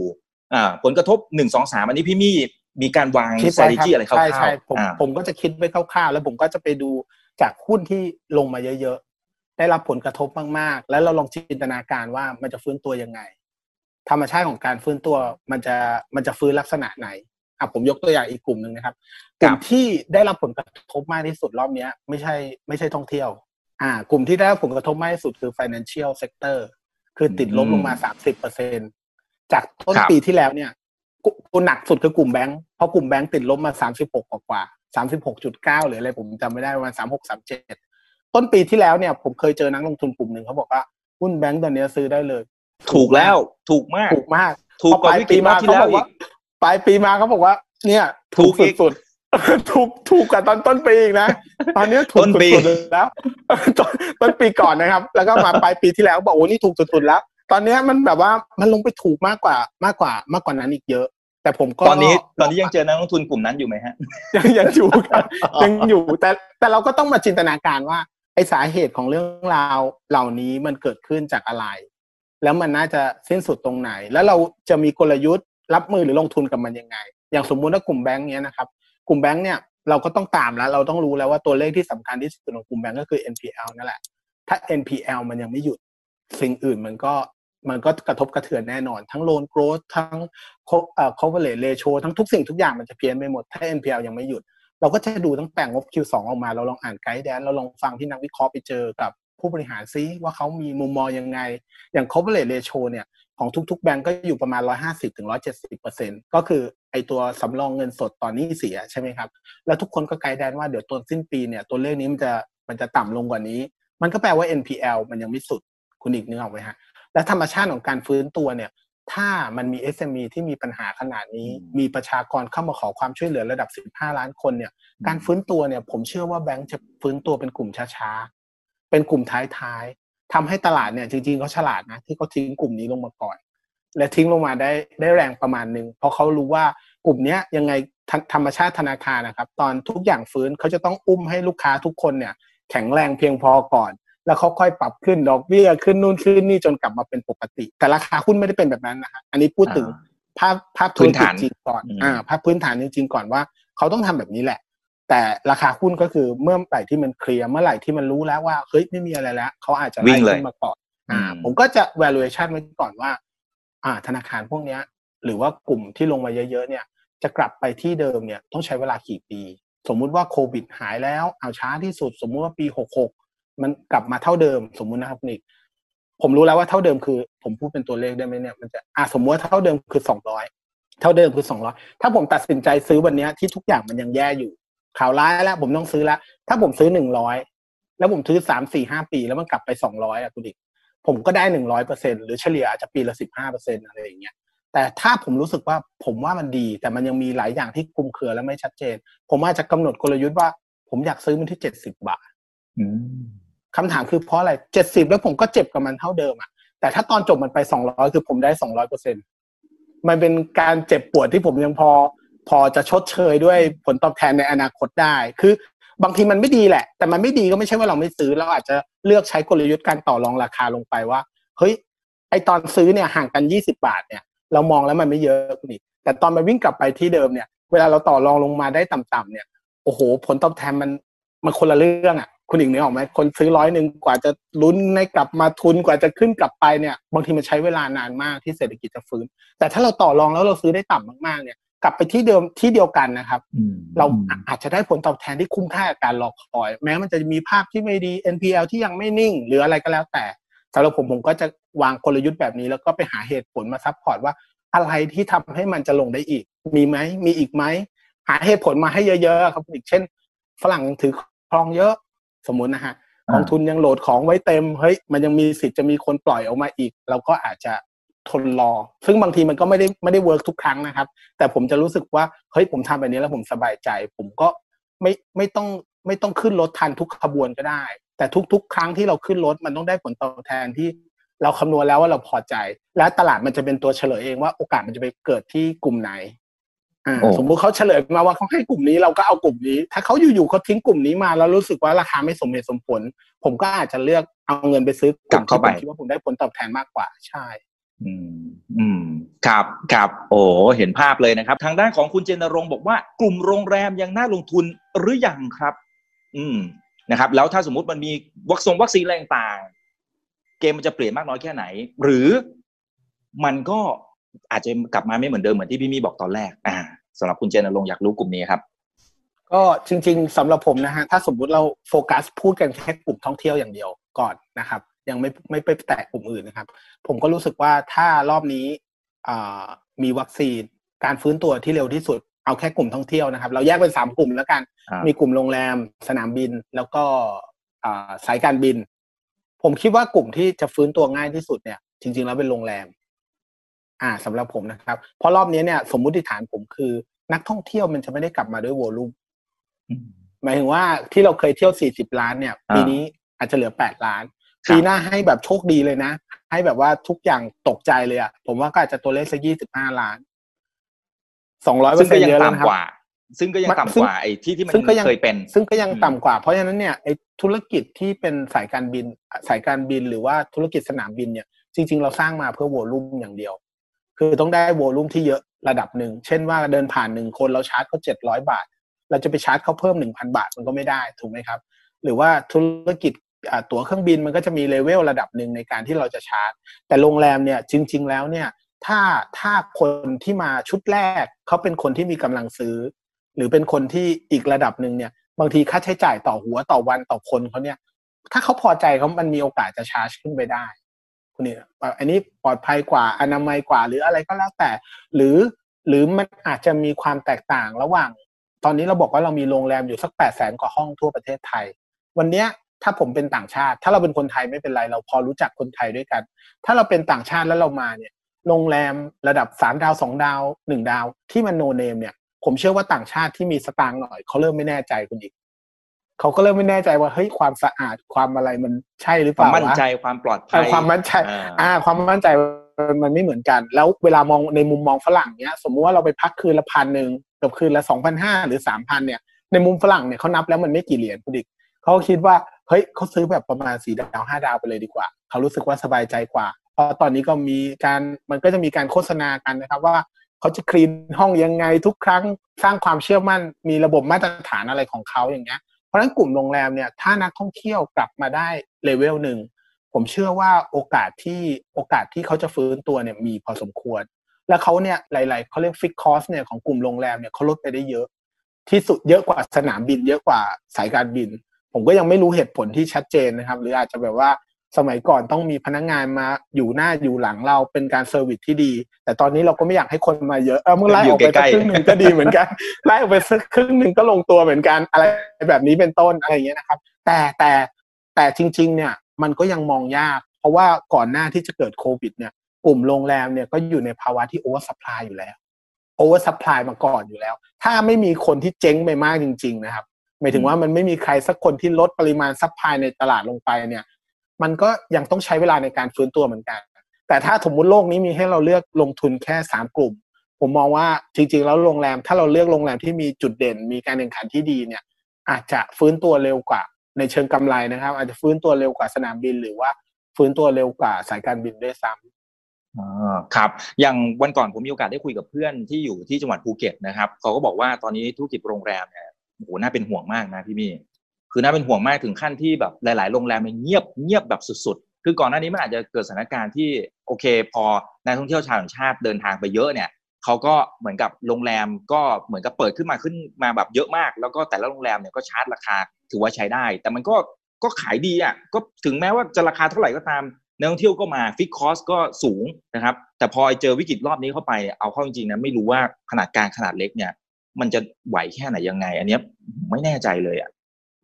อ่าผลกระทบหนึ่งสองสามอันนี้พี่มี่มีการวาง strategy อะไรคร่าวๆใช่ใช่ผมผมก็จะคิดไว้คร่าวๆ แล้วผมก็จะไปดูจากหุ้นที่ลงมาเยอะๆ ได้รับผลกระทบมากๆ แล้วเราลองจินตนาการว่ามันจะฟื้นตัวยังไง ธรรมชาติของการฟื้นตัวมันจะมันจะฟื้นลักษณะไหนอะผมยกตัวอย่างอีกกลุ่มหนึ่งนะครับกลุ่มที่ได้รับผลกระทบมากที่สุดรอบนี้ไม่ใช่ไม่ใช่ท่องเที่ยว อ่ากลุ่มที่ได้รับผลกระทบมากที่สุดคือ financial sector คือติดลบลงมาสามสิบเปอร์เซ็นจากต้นปีที่แล้วเนี่ยกูหนักสุดคือกลุ่มแบงค์เพราะกลุ่มแบงค์ติดลบมาสามสิบหกกว่าสามสิบหกจุดเก้าหรืออะไรผมจำไม่ได้ประมาณสามหกสามเจ็ด ต้นปีที่แล้วเนี่ยผมเคยเจอนักลงทุนกลุ่มหนึ่งเขาบอกว่าหุ้นแบงค์ตอนนี้ซื้อได้เลย ถูกแล้วถูกมาก ถูกมาก ถูกกว่าวิกฤตที่แล้วอีกปลายปีมาเขาบอกว่า เนี่ย ถูกสุดถูกถูกกับตอนต้นปีอีกนะ ตอนนี้ถูกสุดๆแล้วต้นปีก่อนนะครับ แล้วก็มาปลายปีที่แล้วบอกโอ้นี่ถูกสุดๆแล้ว ตอนนี้มันแบบว่ามันลงไปถูกมากกว่ามากกว่ามากกว่านั้นอีกเยอะ แต่ผมก็ตอนนี้ตอนนี้ยังเจอนักลงทุนกลุ่มนั้นอยู่ไหมฮะยังยังอยู่ครับยังอยู่แต่แต่เราก็ต้องมาจินตนาการว่า ไอสาเหตุของเรื่องราวเหล่านี้มันเกิดขึ้นจากอะไร แล้วมันน่าจะสิ้นสุดตรงไหน แล้วเราจะมีกลยุทธ์รับมือหรือลงทุนกับมันยังไง อย่างสมมุติว่ากลุ่มแบงก์เนี้ยนะครับ กลุ่มแบงก์เนี่ยเราก็ต้องตามแล้ว เราต้องรู้แล้วว่าตัวเลขที่สำคัญที่สุดของกลุ่มแบงก์ก็คือ NPL นั่นแหละ ถ้า NPL มันยังไม่หยุด สิ่งอื่นมันก็มันก็กระทบกระเทือนแน่นอน ทั้งโลนโกรธทั้งเอ่อ coverage ratio ทั้งทุกสิ่งทุกอย่างมันจะเพี้ยนไปหมด ถ้า NPL ยังไม่หยุด เราก็จะดูตั้งแต่งบ Q2 ออกมา เราลองอ่านไกด์แดนเราลองฟังที่นักวิเคราะห์ไปเจอกับผู้บริหารซิว่าเขามีมุมมองยังไง อย่าง coverage ratio เนี่ยของทุกๆแบงก์ก็อยู่ประมาณ 150-170เปอร์เซ็นก็คือไอตัวสำรองเงินสดตอนนี้เสียใช่ไหมครับ แล้วทุกคนก็ไกด์แดนว่าเดี๋ยวตอนสิ้นปีเนี่ยตัวเลขนี้มันจะมันจะต่ำลงกว่านี้ มันก็แปลว่า NPL มันยังไม่สุดคุณอีกนึกออกไหมฮะและธรรมชาติของการฟื้นตัวเนี่ย ถ้ามันมี SME ที่มีปัญหาขนาดนี้ มีประชากรเข้ามาขอความช่วยเหลือระดับ 15 ล้านคนเนี่ย การฟื้นตัวเนี่ยผมเชื่อว่าแบงก์จะฟื้นตัวเป็นกลุ่มช้าๆ เป็นกลุ่มท้ายๆทำให้ตลาดเนี่ยจริงๆเขาฉลาดนะที่เขาทิ้งกลุ่มนี้ลงมาก่อน และทิ้งลงมาได้ได้แรงประมาณหนึ่งเพราะเขารู้ว่ากลุ่มนี้ยังไงธรรมชาติธนาคารนะครับ ตอนทุกอย่างฟื้นเขาจะต้องอุ้มให้ลูกค้าทุกคนเนี่ย แข็งแรงเพียงพอก่อน แล้วเขาค่อยปรับขึ้นดอกเบี้ยขึ้นนู่นขึ้นนี่จนกลับมาเป็นปกติ แต่ราคาหุ้นไม่ได้เป็นแบบนั้นนะฮะอันนี้พูดถึงภาพภาพธุรกิจจริงก่อนอ่าภาพพื้นฐานจริงๆก่อนว่าเขาต้องทำแบบนี้แหละ แต่ราคาหุ้นก็คือเมื่อไหร่ที่มันเคลียร์เมื่อไหร่ที่มันรู้แล้วว่าเฮ้ยไม่มีอะไรแล้วเขาอาจจะไล่ขึ้นมาก่อนอ่า ผมก็จะ valuation ไว้ก่อนว่า อ่า ธนาคารพวกเนี้ย หรือว่ากลุ่มที่ลงมาเยอะๆเนี่ย จะกลับไปที่เดิมเนี่ยต้องใช้เวลากี่ปี สมมุติว่าโควิดหายแล้วเอาช้าที่สุด สมมุติว่าปีหกหก มันกลับมาเท่าเดิมสมมุตินะครับนิกผมรู้แล้วว่าเท่าเดิมคือ ผมพูดเป็นตัวเลขได้ไหมเนี่ยมันจะอ่าสมมติว่าเท่าเดิมคือสองร้อยเท่าเดิมคือสองร้อยถ้าผมตัดสินใจซื้อวันนี้ที่ทุกอย่างมันยังแย่อยู่ข่าวร้ายแล้วผมต้องซื้อแล้ว ถ้าผมซื้อหนึ่งร้อยแล้วผมซื้อสามสี่ห้าปี แล้วมันกลับไปสองร้อยอะคุณดิกผมก็ได้หนึ่งร้อยเปอร์เซ็นหรือเฉลี่ยอาจจะปีละสิบห้าเปอร์เซ็นอะไรอย่างเงี้ยแต่ถ้าผมรู้สึกว่าผมว่ามันดี แต่มันยังมีหลายอย่างที่คุมเครือและไม่ชัดเจน ผมอาจจะกำหนดกลยุทธ์ว่า ผมอยากซื้อมันที่เจ็ดสิบบาท คำถามคือเพราะอะไรเจ็ดสิบแล้วผมก็เจ็บกับมันเท่าเดิมอะแต่ถ้าตอนจบมันไปสองร้อยคือผมได้สองร้อยเปอร์เซ็นมันเป็นการเจ็บปวดที่ผมยังพอ พอจะชดเชยด้วยผลตอบแทนในอนาคตได้ คือบางทีมันไม่ดีแหละ แต่มันไม่ดีก็ไม่ใช่ว่าเราไม่ซื้อเราอาจจะเลือกใช้กลยุทธ์การต่อรองราคาลงไปว่าเฮ้ยไอตอนซื้อเนี่ยห่างกันยี่สิบาทเนี่ย เรามองแล้วมันไม่เยอะนี่แต่ตอนมันวิ่งกลับไปที่เดิมเนี่ย เวลาเราต่อรองลงมาได้ต่ำๆเนี่ยโอ้โห ผลตอบแทนมันมันคนละเรื่องอะ คุณอีกนึกออกไหมคนซื้อร้อยหนึ่งกว่าจะลุ้นให้กลับมาทุนกว่าจะขึ้นกลับไปเนี่ย บางทีมันใช้เวลานานมากที่เศรษฐกิจจะฟื้น แต่ถ้าเราต่อรองแล้วเราซื้อได้ต่ำมากๆเนี่ยกลับไปที่เดิมที่เดียวกันนะครับ เราอาจจะได้ผลตอบแทนที่คุ้มค่ากับการรอคอย แม้มันจะมีภาพที่ไม่ดี NPL ที่ยังไม่นิ่ง หรืออะไรก็แล้วแต่สำหรับผมผมก็จะวางกลยุทธ์แบบนี้ แล้วก็ไปหาเหตุผลมา support ว่าอะไรที่ทำให้มันจะลงได้อีก มีไหมมีอีกไหมหาเหตุผลมาให้เยอะๆครับอีกเช่น ฝรั่งถือครองเยอะ สมมุตินะฮะกองทุนยังโหลดของไว้เต็มเฮ้ยมันยังมีสิทธิ์จะมีคนปล่อยออกมาอีก เราก็อาจจะทนรอ ซึ่งบางทีมันก็ไม่ได้ไม่ได้เวิร์กทุกครั้งนะครับ แต่ผมจะรู้สึกว่าเฮ้ยผมทำแบบนี้แล้วผมสบายใจ ผมก็ไม่ไม่ต้องไม่ต้องขึ้นรถทันทุกขบวนก็ได้ แต่ทุก ๆ ครั้งที่เราขึ้นรถมันต้องได้ผลตอบแทนที่เราคำนวณแล้วว่าเราพอใจ และตลาดมันจะเป็นตัวเฉลยเองว่าโอกาสมันจะไปเกิดที่กลุ่มไหนอ่า สมมุติเขาเฉลยมาว่าเขาให้กลุ่มนี้เราก็เอากลุ่มนี้ ถ้าเขาอยู่ๆเขาทิ้งกลุ่มนี้มาแล้วรู้สึกว่าราคาไม่สมเหตุสมผล ผมก็อาจจะเลือกเอาเงินไปซื้อกลุ่มที่ผมคิดว่าผมได้ผลตอบแทนมากกว่าใช่ อืม อืม ครับครับโอ้เห็นภาพเลยนะครับ ทางด้านของคุณเจนรงค์บอกว่ากลุ่มโรงแรมยังน่าลงทุนหรือยังครับ อืมนะครับ แล้วถ้าสมมุติมันมีวัคซีนวัคซีนอะไรต่าง เกมมันจะเปลี่ยนมากน้อยแค่ไหน หรือมันก็ อาจจะกลับมาไม่เหมือนเดิมเหมือนที่พี่มีบอกตอนแรก อ่าสำหรับคุณเจนรงค์อยากรู้กลุ่มนี้ครับ ก็จริง ๆสำหรับผมนะฮะถ้าสมมุติเราโฟกัสพูดกันแค่กลุ่มท่องเที่ยวอย่างเดียวก่อนนะครับ ยังไม่ไม่ไปแตะกลุ่มอื่นนะครับ ผมก็รู้สึกว่าถ้ารอบนี้มีวัคซีนการฟื้นตัวที่เร็วที่สุดเอาแค่กลุ่มท่องเที่ยวนะครับ เราแยกเป็นสามกลุ่มแล้วกัน มีกลุ่มโรงแรม สนามบินแล้วก็สายการบิน ผมคิดว่ากลุ่มที่จะฟื้นตัวง่ายที่สุดเนี่ย จริง ๆ แล้วเป็นโรงแรม อ่าสำหรับผมนะครับ เพราะรอบนี้เนี่ยสมมุติฐานผมคือ นักท่องเที่ยวมันจะไม่ได้กลับมาด้วยโวลูมหมายถึงว่าที่เราเคยเที่ยวสี่สิบล้านเนี่ยปีนี้อาจจะเหลือแปดล้านปีหน้าให้แบบโชคดีเลยนะ ให้แบบว่าทุกอย่างตกใจเลยอะผมว่าก็อาจจะตัวเลขสักยี่สิบห้าล้านสองร้อยเปอร์เซ็นต์เยอะแล้วครับซึ่งก็ยังมันต่ำซึ่งกว่าไอ้ที่ที่มันซึ่งก็ยังเคยเป็น ซึ่งก็ยังอืมต่ำกว่า เพราะฉะนั้นเนี่ยไอ้ธุรกิจที่เป็นสายการบินสายการบินหรือว่าธุรกิจสนามบินเนี่ย จริง ๆ เราสร้างมาเพื่อ volume อย่างเดียว คือต้องได้ volume ที่เยอะระดับหนึ่ง เช่นว่าเดินผ่านหนึ่งคนเราชาร์จเขาเจ็ดร้อยบาท เราจะไปชาร์จเขาเพิ่มหนึ่งพันบาทมันก็ไม่ได้ถูกไหมครับ หรือว่าธุรกิจตั๋วเครื่องบินมันก็จะมีเลเวลระดับหนึ่งในการที่เราจะชาร์จ แต่โรงแรมเนี่ยจริง ๆ แล้วเนี่ยถ้าถ้าคนที่มาชุดแรกเขาเป็นคนที่มีกำลังซื้อ หรือเป็นคนที่อีกระดับหนึ่งเนี่ยบางทีค่าใช้จ่ายต่อหัวต่อวันต่อคนเขาเนี่ยถ้าเขาพอใจเขามันมีโอกาสจะชาร์จขึ้นไปได้ คุณนี่อันนี้ปลอดภัยกว่าอนามัยกว่าหรืออะไรก็แล้วแต่ หรือหรือมันอาจจะมีความแตกต่างระหว่าง ตอนนี้เราบอกว่าเรามีโรงแรมอยู่สักแปดแสนกว่าห้องทั่วประเทศไทย วันเนี้ยถ้าผมเป็นต่างชาติ ถ้าเราเป็นคนไทยไม่เป็นไรเราพอรู้จักคนไทยด้วยกัน ถ้าเราเป็นต่างชาติแล้วเรามาเนี่ยโรงแรมระดับสามดาวสองดาวหนึ่งดาว ที่มันโนเนมเนี่ยผมเชื่อว่าต่างชาติที่มีสตางค์หน่อยเขาเริ่มไม่แน่ใจคุณอีก เขาก็เริ่มไม่แน่ใจว่าเฮ้ยความสะอาดความอะไรมันใช่หรือเปความล่ามั่นวะใจความปลอดภัเอยอความมั่นใจอ่าอ่า ความมั่นใจมันไม่เหมือนกัน แล้วเวลามองในมุมมองฝรั่งเนี้ย สมมุติว่าเราไปพักคืนละพันหนึ่งกับคืนละสองพันห้าหรือสามพันเนี่ยในมุมฝรั่งเนี่ยเขานับแล้วมันไม่กี่เหรียญคุณดิกเขาก็คิดว่าเฮ้ยเขาซื้อแบบประมาณสี่ดาวห้าดาวไปเลยดีกว่า เขารู้สึกว่าสบายใจกว่าเพราะตอนนี้ก็มีการมันก็จะมีการโฆษณากันนะครับว่าเขาจะคลีนห้องยังไงทุกครั้งสร้างความเชื่อมั่นมีระบบมาตรฐานอะไรของเขาอย่างเงี้ยเพ ราะฉะนั้นกลุ่มโรงแรมเนี่ยถ้านักท่องเที่ยวกลับมาได้เลเวลหนึ่งผมเชื่อว่าโอกาสที่โอกาสที่เขาจะฟื้นตัวเนี่ยมีพอสมควร แล้วเขาเนี่ยหลาย ๆเขาเรียก fixed cost เนี่ยของกลุ่มโรงแรมเนี่ยเขาลดไปได้เยอะ ที่สุดเยอะกว่าสนามบิน เยอะกว่าสายการบิน ผมก็ยังไม่รู้เหตุผลที่ชัดเจนนะครับ หรืออาจจะแบบว่า สมัยก่อนต้องมีพนักงานมาอยู่หน้าอยู่หลังเราเป็นการ service ที่ดี แต่ตอนนี้เราก็ไม่อยากให้คนมาเยอะเออมึงไล่ออกไปสักครึ่งหนึ่งก็ดีเหมือนกันไล่ออกไปสักครึ่งหนึ่งก็ลงตัวเหมือนกันอะไรแบบนี้เป็นต้นอะไรอย่างเงี้ยนะครับ แต่แต่แต่จริง ๆ เนี่ยมันก็ยังมองยาก เพราะว่าก่อนหน้าที่จะเกิดโควิดเนี่ยกลุ่มโรงแรมเนี่ยก็อยู่ในภาวะที่ oversupply อยู่แล้ว oversupply มาก่อนอยู่แล้ว ถ้าไม่มีคนที่เจ๊งไปมากจริง ๆ นะครับหมายถึงว่ามันไม่มีใครสักคนที่ลดปริมาณ supply ในตลาดลงไปเนี่ย มันก็ยังต้องใช้เวลาในการฟื้นตัวเหมือนกัน แต่ถ้าสมมติโลกนี้มีให้เราเลือกลงทุนแค่สามกลุ่ม ผมมองว่าจริง ๆ แล้วโรงแรม ถ้าเราเลือกโรงแรมที่มีจุดเด่น มีการแข่งขันที่ดีเนี่ยอาจจะฟื้นตัวเร็วกว่าในเชิงกำไรนะครับ อาจจะฟื้นตัวเร็วกว่าสนามบินหรือว่าฟื้นตัวเร็วกว่าสายการบินด้วยซ้ำอครับอย่างวันก่อนผมมีโอกาสได้คุยกับเพื่อนที่อยู่ที่จังหวัดภูเก็ตนะครับเขาก็บอกว่าตอนนี้ธุรกิจโรงแรมเนี่ยโอ้โหน่าเป็นห่วงมากนะพี่มี่ คือน่าเป็นห่วงมากถึงขั้นที่แบบหลาย ๆ โรงแรมมันเงียบเงียบแบบสุดๆ คือก่อนหน้านี้มันอาจจะเกิดสถานการณ์ที่โอเค พอนักท่องเที่ยวชาวต่างชาติเดินทางไปเยอะเนี่ยเขาก็เหมือนกับโรงแรมก็เหมือนกับเปิดขึ้นมาขึ้นมาแบบเยอะมาก แล้วก็แต่ละโรงแรมเนี่ยก็ชาร์จราคาถือว่าใช้ได้ แต่มันก็ก็ขายดีอะก็ถึงแม้ว่าจะราคาเท่าไหร่ก็ตามนักท่องเที่ยวก็มา fixed cost ก็สูงนะครับ แต่พอเจอวิกฤตรอบนี้เข้าไปเอาเข้าจริงๆนะไม่รู้ว่าขนาดกลางขนาดเล็กเนี่ย มันจะไหวแค่ไหนยังไง อันนี้ไม่แน่ใจเลยอะ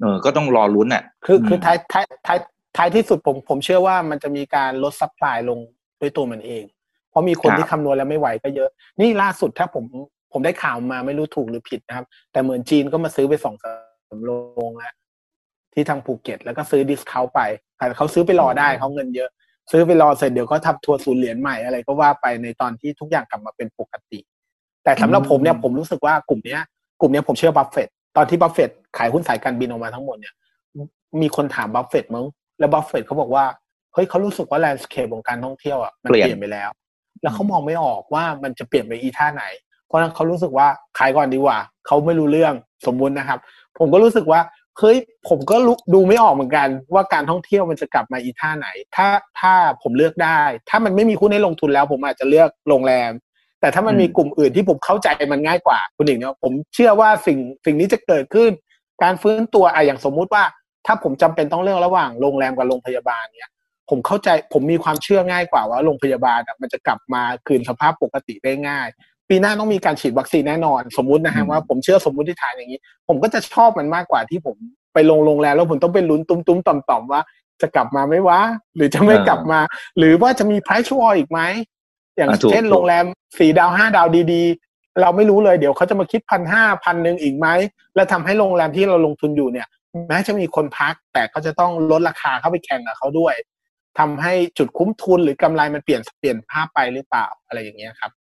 เออก็ต้องรอลุ้นอะ คืออืมคือท้ายท้ายท้ายท้ายที่สุดผมผมเชื่อว่ามันจะมีการลด supply ลงด้วยตัวมันเอง เพราะมีคนครับที่คำนวณแล้วไม่ไหวก็เยอะ นี่ล่าสุดถ้าผมผมได้ข่าวมาไม่รู้ถูกหรือผิดนะครับ แต่เหมือนจีนก็มาซื้อไปสองสามโรงแล้วที่ทางภูเก็ต แล้วก็ซื้อ discount ไปแต่เขาซื้อไปรอได้เขาเงินเยอะ ซื้อไปรอเสร็จเดี๋ยวก็ทำทัวร์ศูนย์เหรียญใหม่อะไรก็ว่าไปในตอนที่ทุกอย่างกลับมาเป็นปกติ แต่สำหรับผมเนี่ยผมรู้สึกว่ากลุ่มเนี้ยกลุ่มเนี้ยผมเชื่อบัฟเฟต ตอนที่บัฟเฟตขายหุ้นสายการบินออกมาทั้งหมดเนี่ย มีคนถามบัฟเฟตมั้งแล้วบัฟเฟตเขาบอกว่าเฮ้ยเขารู้สึกว่า landscape ของการท่องเที่ยวอะมันเปลี่ยนเปลี่ยนไปแล้ว แล้วเขามองไม่ออกว่ามันจะเปลี่ยนไปอีท่าไหน เพราะฉะนั้นเขารู้สึกว่าขายก่อนดีกว่าเขาไม่รู้เรื่องสมมุตินะครับ ผมก็รู้สึกว่าเฮ้ยผมก็รู้ดูไม่ออกเหมือนกัน ว่าการท่องเที่ยวมันจะกลับมาอีท่าไหน ถ้าถ้าผมเลือกได้ ถ้ามันไม่มีหุ้นให้ลงทุนแล้ว ผมอาจจะเลือกโรงแรม แต่ถ้ามันมีกลุ่มอื่นที่ผมเข้าใจมันง่ายกว่าคุณหญิงเนี่ยผมเชื่อว่าสิ่งสิ่งนี้จะเกิดขึ้น การฟื้นตัวอะอย่างสมมุติว่า ถ้าผมจำเป็นต้องเลือกระหว่างโรงแรมกับโรงพยาบาลเนี่ยผมเข้าใจผมมีความเชื่อง่ายกว่าว่าโรงพยาบาลอะมันจะกลับมาคืนสภาพปกติได้ง่าย ปีหน้าต้องมีการฉีดวัคซีนแน่นอน สมมุตินะฮะอืมว่าผมเชื่อสมมุติฐานอย่างนี้ ผมก็จะชอบมันมากกว่าที่ผมไปลงโรงแรมแล้วผมต้องไปลุ้นตุ้มๆต่อมๆว่าจะกลับมาไหมวะหรือจะไม่กลับมา หรือว่าจะมี price war อีกไหม อย่างอะถูกเช่นถูกโรงแรมสี่ดาวห้าดาวดีๆ เราไม่รู้เลยเดี๋ยวเขาจะมาคิดพันห้าพันหนึ่งอีกไหม แล้วทำให้โรงแรมที่เราลงทุนอยู่เนี่ย แม้จะมีคนพักแต่ก็จะต้องลดราคาเข้าไปแข่งกับเขาด้วยทำให้จุดคุ้มทุนหรือกำไรมันเปลี่ยนเปลี่ยนภาพไปหรือเปล่าอะไรอย่างเงี้ยครับ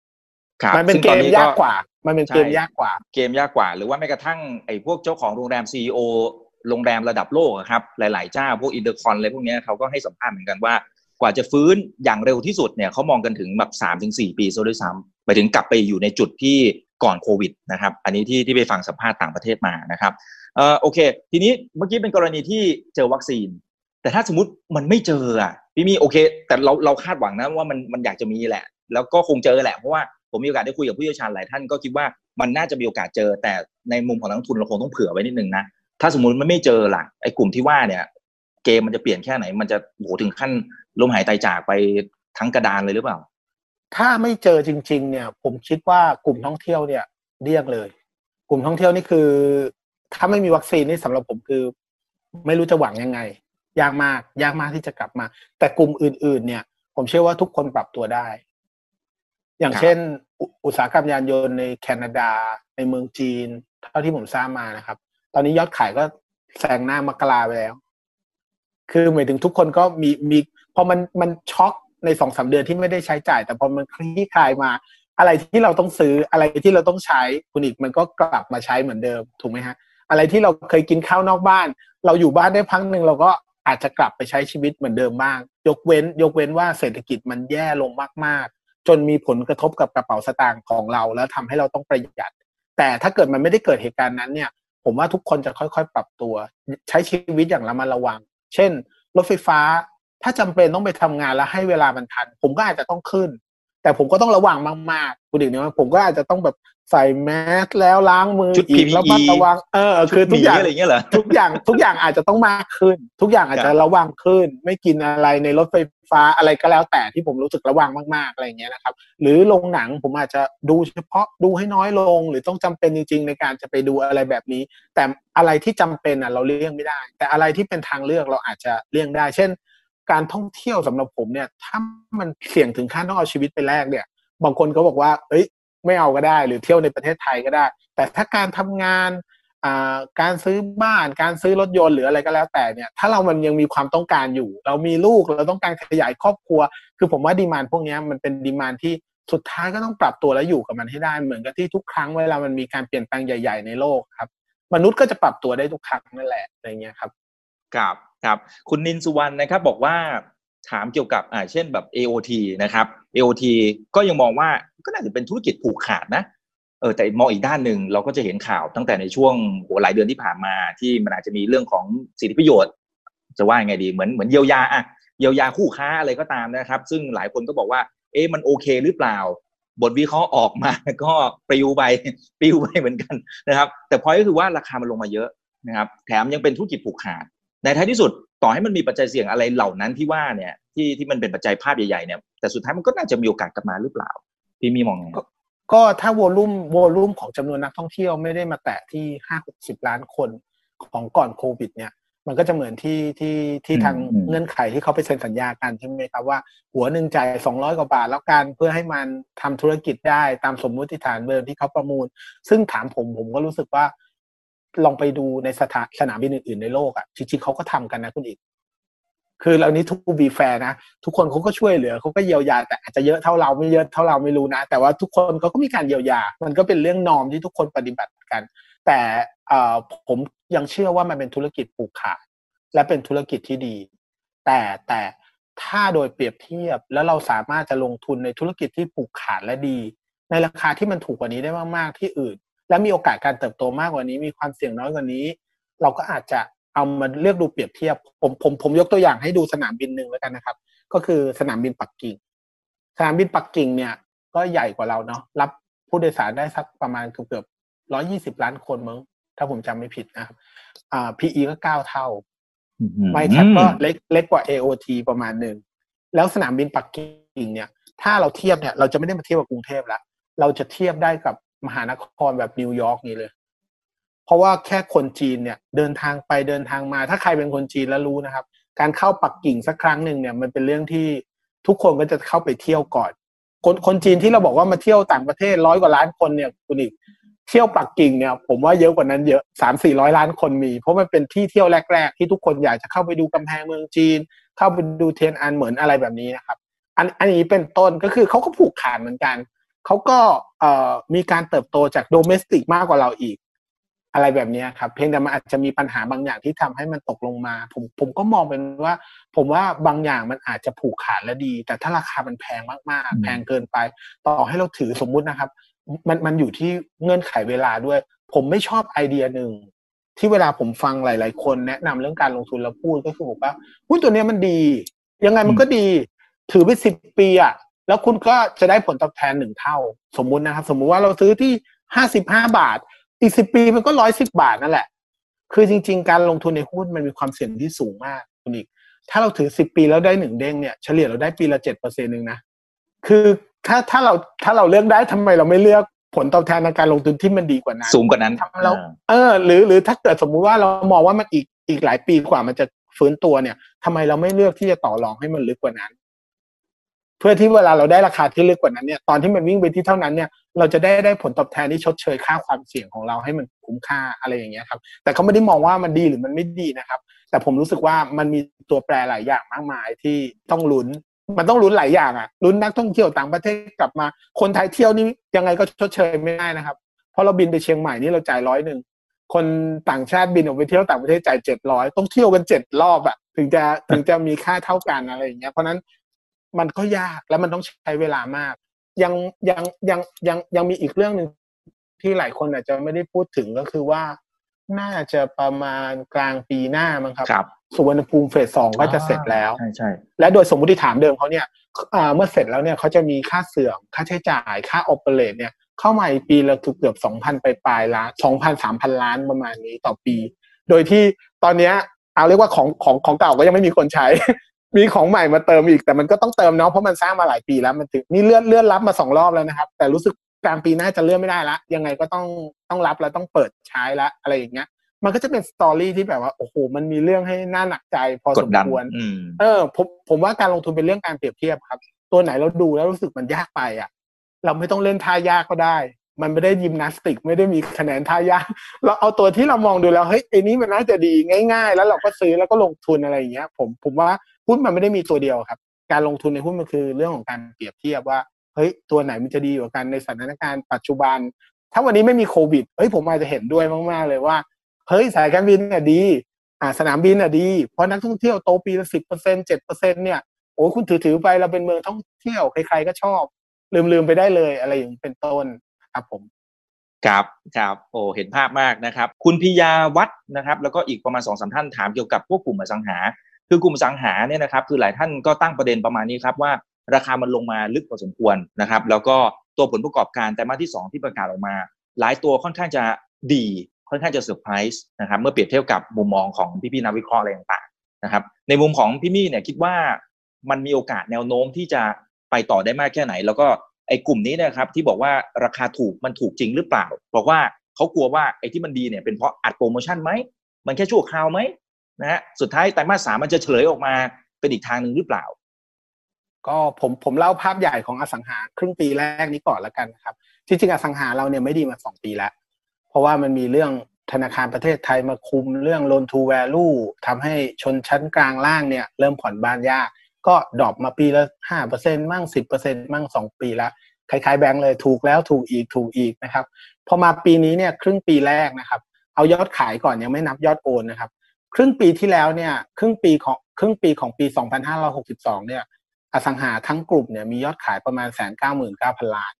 ครับมันเป็นซึ่งเกตอมยากกว่า มันเป็นเกมยากกว่า เกมยากกว่า หรือว่าแม้กระทั่งไอ้พวกเจ้าของโรงแรม CEO โรงแรมระดับโลกครับ หลาย ๆ เจ้าพวกอินเตอร์คอนอะไรพวกนี้เขาก็ให้สัมภาษณ์เหมือนกันว่า กว่าจะฟื้นอย่างเร็วที่สุดเนี่ยเขามองกันถึงแบบสามถึงสี่ปีซะด้วยซ้ำไปถึงกลับไปอยู่ในจุดที่ก่อนโควิดนะครับ อันนี้ที่ที่ไปฟังสัมภาษณ์ต่างประเทศมานะครับเออโอเค ทีนี้เมื่อกี้เป็นกรณีที่เจอวัคซีน แต่ถ้าสมมติมันไม่เจออะพี่มีโอเค แต่เราเราคาดหวังนะว่ามันมันอยากจะมีแหละ แล้วก็คงเจอแหละเพราะว่าผมมีโอกาสได้คุยกับผู้เชี่ยวชาญหลายท่านก็คิดว่ามันน่าจะมีโอกาสเจอ แต่ในมุมของนักทุนเราคงต้องเผื่อไว้นิดนึงนะถ้าสมมติมันไม่เจอล่ะไอ้กลุ่มที่ว่าเนี่ย เกมมันจะเปลี่ยนแค่ไหน มันจะโหถึงขั้น ลมหายใจจากไปทั้งกระดานเลยหรือเปล่า ถ้าไม่เจอจริง ๆ เนี่ย ผมคิดว่ากลุ่มท่องเที่ยวเนี่ยเรียกเลย กลุ่มท่องเที่ยวนี่คือ ถ้าไม่มีวัคซีนนี่สำหรับผมคือ ไม่รู้จะหวังยังไง ยากมากยากมากที่จะกลับมา แต่กลุ่มอื่น ๆ เนี่ย ผมเชื่อว่าทุกคนปรับตัวได้ อย่างเช่น อุตสาหกรรมยานยนต์ในแคนาดา ในเมืองจีน เท่าที่ผมทราบมานะครับ ตอนนี้ยอดขายก็แซงหน้ามกราไปแล้ว คือหมายถึงทุกคนก็มีมี พอมันมันช็อกในสองสาเดือนที่ไม่ได้ใช้จ่าย แต่พอมันคลี่คลายมา อะไรที่เราต้องซื้ออะไรที่เราต้องใช้คุณอีกมันก็กลับมาใช้เหมือนเดิมถูกไหมฮะ อะไรที่เราเคยกินข้าวนอกบ้าน เราอยู่บ้านได้พักหนึ่งเราก็อาจจะกลับไปใช้ชีวิตเหมือนเดิมบ้าง ยกเว้น ยกเว้นว่าเศรษฐกิจมันแย่ลงมากๆ จนมีผลกระทบกับกระเป๋าสตางค์ของเรา แล้วทำให้เราต้องประหยัด แต่ถ้าเกิดมันไม่ได้เกิดเหตุการณ์นั้นเนี่ย ผมว่าทุกคนจะค่อยๆ ปรับตัว ใช้ชีวิตอย่างระมัดระวัง เช่น รถไฟฟ้า ถ้าจำเป็นต้องไปทำงานแล้วให้เวลามันทัน ผมก็อาจจะต้องขึ้น แต่ผมก็ต้องระวังมากๆคุณอีกเนี่ยผมก็อาจจะต้องแบบใส่แมสแล้วล้างมือชุดอีกแล้วมัดระวังเออคือทุกอย่างอะไรเงี้ยเหรอทุกอย่างทุกอย่างอาจจะต้องมากขึ้น ทุกอย่างอาจจะระวังขึ้น ไม่กินอะไรในรถไฟฟ้าอะไรก็แล้วแต่ที่ผมรู้สึกระวังมากๆอะไรเงี้ยนะครับ หรือโรงหนังผมอาจจะดูเฉพาะดูให้น้อยลง หรือต้องจำเป็นจริง ๆ ในการจะไปดูอะไรแบบนี้ แต่อะไรที่จำเป็นอะเราเลี่ยงไม่ได้ แต่อะไรที่เป็นทางเลือกเราอาจจะเลี่ยงได้ เช่น การท่องเที่ยวสำหรับผมเนี่ย ถ้ามันเสี่ยงถึงขั้นต้องเอาชีวิตไปแลกเนี่ย บางคนก็บอกว่า เอ้ย ไม่เอาก็ได้ หรือเที่ยวในประเทศไทยก็ได้ แต่ถ้าการทำงานการซื้อบ้านการซื้อรถยนต์หรืออะไรก็แล้วแต่เนี่ย ถ้าเรามันยังมีความต้องการอยู่ เรามีลูกเราต้องการขยายครอบครัว คือผมว่าดีมานพวกนี้มันเป็นดีมานที่สุดท้ายก็ต้องปรับตัวแล้วอยู่กับมันให้ได้เหมือนกับที่ทุกครั้งเวลามันมีการเปลี่ยนแปลงใหญ่ ๆ ในโลกครับ มนุษย์ก็จะปรับตัวได้ทุกครั้งนั่นแหละอะไรเงี้ยครับ ครับครับคุณนินสุวรรณนะครับบอกว่าถามเกี่ยวกับอ่าเช่นแบบ AOT นะครับ AOT ก็ยังมองว่าก็น่าจะเป็นธุรกิจผูกขาดนะเออแต่มองอีกด้านหนึ่งเราก็จะเห็นข่าวตั้งแต่ในช่วงโหหลายเดือนที่ผ่านมาที่มันอาจจะมีเรื่องของสิทธิประโยชน์ จะว่าไงดีเหมือนเหมือนเยียวยาอะเยียวยาคู่ค้าอะไรก็ตามนะครับ ซึ่งหลายคนก็บอกว่าเอ๊ะมันโอเคหรือเปล่า บทวิเคราะห์ออกมาก็ปลิวไปปลิวไปเหมือนกันนะครับ แต่พอยก็คือว่าราคามันลงมาเยอะนะครับ แถมยังเป็นธุรกิจผูกขาด ในท้ายที่สุดต่อให้มันมีปัจจัยเสี่ยงอะไรเหล่านั้นที่ว่าเนี่ยที่ที่มันเป็นปัจจัยภาพใหญ่ๆเนี่ยแต่สุดท้ายมันก็น่าจะมีโอกาสกลับมาหรือเปล่า พี่มีมองไงก็ถ้าวอลุ่มวอลุ่มของจำนวนนักท่องเที่ยวไม่ได้มาแตะที่ห้าหกสิบล้านคนของก่อนโควิด เนี่ยมันก็จะเหมือนที่ที่ที่ทางเงื่อนไขที่เขาไปเซ็นสัญญากันใช่ไหมครับว่าหัวหนึ่งจ่ายสองร้อยกว่าบาทแล้วกันเพื่อให้มันทำธุรกิจได้ตามสมมุติฐานเดิมที่เขาประมูล ซึ่งถามผมผมก็รู้สึกว่า ลองไปดูในสถานสนามบินอื่น ๆ ในโลกอะ่ะจริงๆเขาก็ทำกันนะคุณอีก คือเรานี้ทุกบีแฟร์นะ ทุกคนเขาก็ช่วยเหลือเขาก็เยียวยา แต่อาจจะเยอะเท่าเราไม่เยอะเท่าเราไม่รู้นะ แต่ว่าทุกคนเขาก็มีการเยียวยา มันก็เป็นเรื่องนอมที่ทุกคนปฏิบัติกัน แต่ผมยังเชื่อว่ามันเป็นธุรกิจผูกขาด และเป็นธุรกิจที่ดี แต่แต่ถ้าโดยเปรียบเทียบแล้วเราสามารถจะลงทุนในธุรกิจที่ผูกขาดและดี ในราคาที่มันถูกกว่านี้ได้มากๆที่อื่น และมีโอกาสการเติบโตมากกว่านี้ มีความเสี่ยงน้อยกว่านี้ เราก็อาจจะเอามาเลือกดูเปรียบเทียบ ผมผมผมยกตัวอย่างให้ดูสนามบินหนึ่งแล้วกันนะครับ ก็คือสนามบินปักกิ่ง สนามบินปักกิ่งเนี่ยก็ใหญ่กว่าเราเนาะรับผู้โดยสารได้สักประมาณเกือบเกือบร้อยี่สิบล้านคนมั้งถ้าผมจำไม่ผิดนะครับอ่า PE ก็เก้าเท่าไม่แคปก็เล็กเล็กกว่า AOT ประมาณหนึ่ง แล้วสนามบินปักกิ่งเนี่ย ถ้าเราเทียบเนี่ย เราจะไม่ได้มาเทียบกับกรุงเทพแล้ว เราจะเทียบได้กับ มหานครแบบนิวยอร์กนี่เลย เพราะว่าแค่คนจีนเนี่ย เดินทางไปเดินทางมา ถ้าใครเป็นคนจีนแล้วรู้นะครับ การเข้าปักกิ่งสักครั้งหนึ่งเนี่ย มันเป็นเรื่องที่ทุกคนก็จะเข้าไปเที่ยวก่อน คนคนจีนที่เราบอกว่ามาเที่ยวต่างประเทศร้อยกว่าล้านคนเนี่ยคุณอีกเที่ยวปักกิ่งเนี่ย ผมว่าเยอะกว่านั้นเยอะสามสี่ร้อยล้านคนมี เพราะมันเป็นที่เที่ยวแรก ๆ ที่ทุกคนอยากจะเข้าไปดูกำแพงเมืองจีน เข้าไปดูเทียนอันเหมือนอะไรแบบนี้นะครับ อันอันนี้เป็นต้นก็คือเขาก็ผูกขาดเหมือนกัน เขาก็เอ่อมีการเติบโตจากโดเมสติกมากกว่าเราอีก อะไรแบบนี้ครับ เพียงแต่มันอาจจะมีปัญหาบางอย่างที่ทำให้มันตกลงมา ผมผมก็มองเป็นว่า ผมว่าบางอย่างมันอาจจะผูกขาดและดี แต่ถ้าราคามันแพงมากๆ แพงเกินไป ต่อให้เราถือสมมุตินะครับ มันมันอยู่ที่เงื่อนไขเวลาด้วย ผมไม่ชอบไอเดียหนึ่งที่เวลาผมฟังหลาย ๆ คนแนะนำเรื่องการลงทุนแล้วพูดก็คือบอกว่าหุ้นตัวเนี้ยมันดี ยังไงมันก็ดี ถือไปสิบปีอะ แล้วคุณก็จะได้ผลตอบแทนหนึ่งเท่า สมมุตินะครับ สมมุติว่าเราซื้อที่ห้าสิบห้าบาท อีกสิบปีมันก็ร้อยสิบบาทนั่นแหละ คือจริง ๆ การลงทุนในหุ้นมันมีความเสี่ยงที่สูงมากคุณอีก ถ้าเราถือสิบปีแล้วได้หนึ่งเด้งเนี่ยเฉลี่ยเราได้ปีละเจ็ดเปอร์เซ็นต์หนึ่งนะ คือถ้าถ้าเราถ้าเราเลือกได้ทำไมเราไม่เลือกผลตอบแทนในการลงทุนที่มันดีกว่านั้น สูงกว่านั้นทำแล้วเออ หรือหรือถ้าเกิดสมมุติว่าเรามองว่ามันอีกอีกหลายปีกว่ามันจะฟื้นตัวเนี่ยทำไมเราไม่เลือกที่จะต่อรองให้มันลึกกว่านั้น เพื่อที่เวลาเราได้ราคาที่ลึกกว่านั้นเนี่ยตอนที่มันวิ่งไปที่เท่านั้นเนี่ยเราจะได้ได้ผลตอบแทนที่ชดเชยค่าความเสี่ยงของเราให้มันคุ้มค่าอะไรอย่างเงี้ยครับแต่เขาไม่ได้มองว่ามันดีหรือมันไม่ดีนะครับ แต่ผมรู้สึกว่ามันมีตัวแปรหลายอย่างมากมายที่ต้องลุ้นมันต้องลุ้นหลายอย่างอะลุ้นนักท่องเที่ยวต่างประเทศกลับมา คนไทยเที่ยวนี่ยังไงก็ชดเชยไม่ได้นะครับ เพราะเราบินไปเชียงใหม่นี่เราจ่ายร้อยหนึ่งคนต่างชาติบินออกไปเที่ยวต่างประเทศจ่ายเจ็ดร้อยต้องเที่ยวกันเจ็ดรอบอะถึงจะถึงจะมีค่าเท่ากันอะไรอย่างเงี้ยเพราะนั้น มันก็ยากแล้วมันต้องใช้เวลามาก ยังยังยังยังยังมีอีกเรื่องหนึ่งที่หลายคนอาจจะไม่ได้พูดถึงก็คือว่า น่าจะประมาณกลางปีหน้ามั้งครับครับสุวรรณภูมิเฟสสองก็จะเสร็จแล้วใช่ใช่และโดยสมมติฐานเดิมเขาเนี่ยอ่าเมื่อเสร็จแล้วเนี่ยเขาจะมีค่าเสื่อมค่าใช้จ่ายค่าออเปเรตเนี่ยเข้ามาอีกปีละเกือบเกือบสองพันไปปลายล้านสองพันสามพันล้านประมาณนี้ต่อปี โดยที่ตอนเนี้ยเอาเรียกว่าของของของเก่าก็ยังไม่มีคนใช้ มีของใหม่มาเติมอีกแต่มันก็ต้องเติมเนาะเพราะมันสร้างมาหลายปีแล้วมันถึงนี่เลื่อนเลื่อนรับมาสองรอบแล้วนะครับ แต่รู้สึกกลางปีหน้าจะเลื่อนไม่ได้ละยังไงก็ต้องต้องรับแล้วต้องเปิดใช้ละอะไรอย่างเงี้ย มันก็จะเป็นสตอรี่ที่แบบว่าโอ้โหมันมีเรื่องให้น่าหนักใจพอกสดมดันควรอืมเออผมผมว่าการลงทุนเป็นเรื่องการเปรียบเทียบครับ ตัวไหนเราดูแล้วรู้สึกมันยากไปอะ เราไม่ต้องเล่นท่ายากก็ได้ มันไม่ได้ยิมนาสติก ไม่ได้มีคะแนนท่ายาก เราเอาตัวที่เรามองดูแล้วเฮ้ยไอ้นี้มันน่าจะดีง่าย ๆ แล้วเราก็ซื้อแล้วก็ลงทุนอะไรอย่างเงี้ย ผมผมว่า หุ้นมันไม่ได้มีตัวเดียวครับ การลงทุนในหุ้นมันคือเรื่องของการเปรียบเทียบว่าเฮ้ยตัวไหนมันจะดีกว่ากันในสถานการณ์ปัจจุบัน ถ้าวันนี้ไม่มีโควิดเฮ้ยผมอาจจะเห็นด้วยมากๆเลยว่าเฮ้ยสายการบินเนี่ยดีอ่าสนามบินอะดี เพราะนักท่องเที่ยวโตปีละสิบเปอร์เซ็นเจ็ดเปอร์เซ็นเนี่ยโอ้คุณถือถือไปเราเป็นเมืองท่องเที่ยวใครๆก็ชอบ ลืมลืมไปได้เลยอะไรอย่างนี้เป็นต้นครับผมครับครับโอ้เห็นภาพมากนะครับ คุณพิยาวัฒน์นะครับ แล้วก็อีกประมาณสองสามท่านถามเกี่ยวกับพวกกลุ่มอสังหา คือกลุ่มอสังหาเนี่ยนะครับคือหลายท่านก็ตั้งประเด็นประมาณนี้ครับว่าราคามันลงมาลึกพอสมควรนะครับแล้วก็ตัวผลประกอบการไตรมาสที่ 2 ที่ประกาศออกมา หลายตัวค่อนข้างจะดีค่อนข้างจะเซอร์ไพรส์นะครับเมื่อเปรียบเทียบกับมุมมองของพี่ๆนักวิเคราะห์อะไรต่างๆนะครับในมุมของพี่มี่เนี่ยคิดว่ามันมีโอกาสแนวโน้มที่จะไปต่อได้มากแค่ไหน แล้วก็ไอ้กลุ่มนี้นะครับที่บอกว่าราคาถูกมันถูกจริงหรือเปล่า บอกว่าเขากลัวว่าไอ้ที่มันดีเนี่ยเป็นเพราะอัดโปรโมชั่นไหมมันแค่ชั่วคราวไหม นะฮะสุดท้ายไตรมาสสามมันจะเฉลยออกมาเป็นอีกทางหนึ่งหรือเปล่า ก็ผมผมเล่าภาพใหญ่ของอสังหาครึ่งปีแรกนี้ก่อนแล้วกันครับที่จริงอสังหาเราเนี่ยไม่ดีมาสองปีแล้ว เพราะว่ามันมีเรื่องธนาคารประเทศไทยมาคุมเรื่อง loan to value ทำให้ชนชั้นกลางล่างเนี่ยเริ่มผ่อนบ้านยาก ก็ drop มาปีละห้าเปอร์เซ็นต์มั่งสิบเปอร์เซ็นต์มั่งสองปีละคล้ายๆแบงก์เลยถูกแล้วถูกอีกถูกอีกนะครับพอมาปีนี้เนี่ยครึ่งปีแรกนะครับ เอายอดขายก่อนยังไม่นับยอดโอนนะครับ ครึ่งปีที่แล้วเนี่ยครึ่งปีของครึ่งปีของปี 2562 เนี่ย อสังหาทั้งกลุ่มเนี่ยมียอดขายประมาณแสนเก้าหมื่นเก้าพันล้าน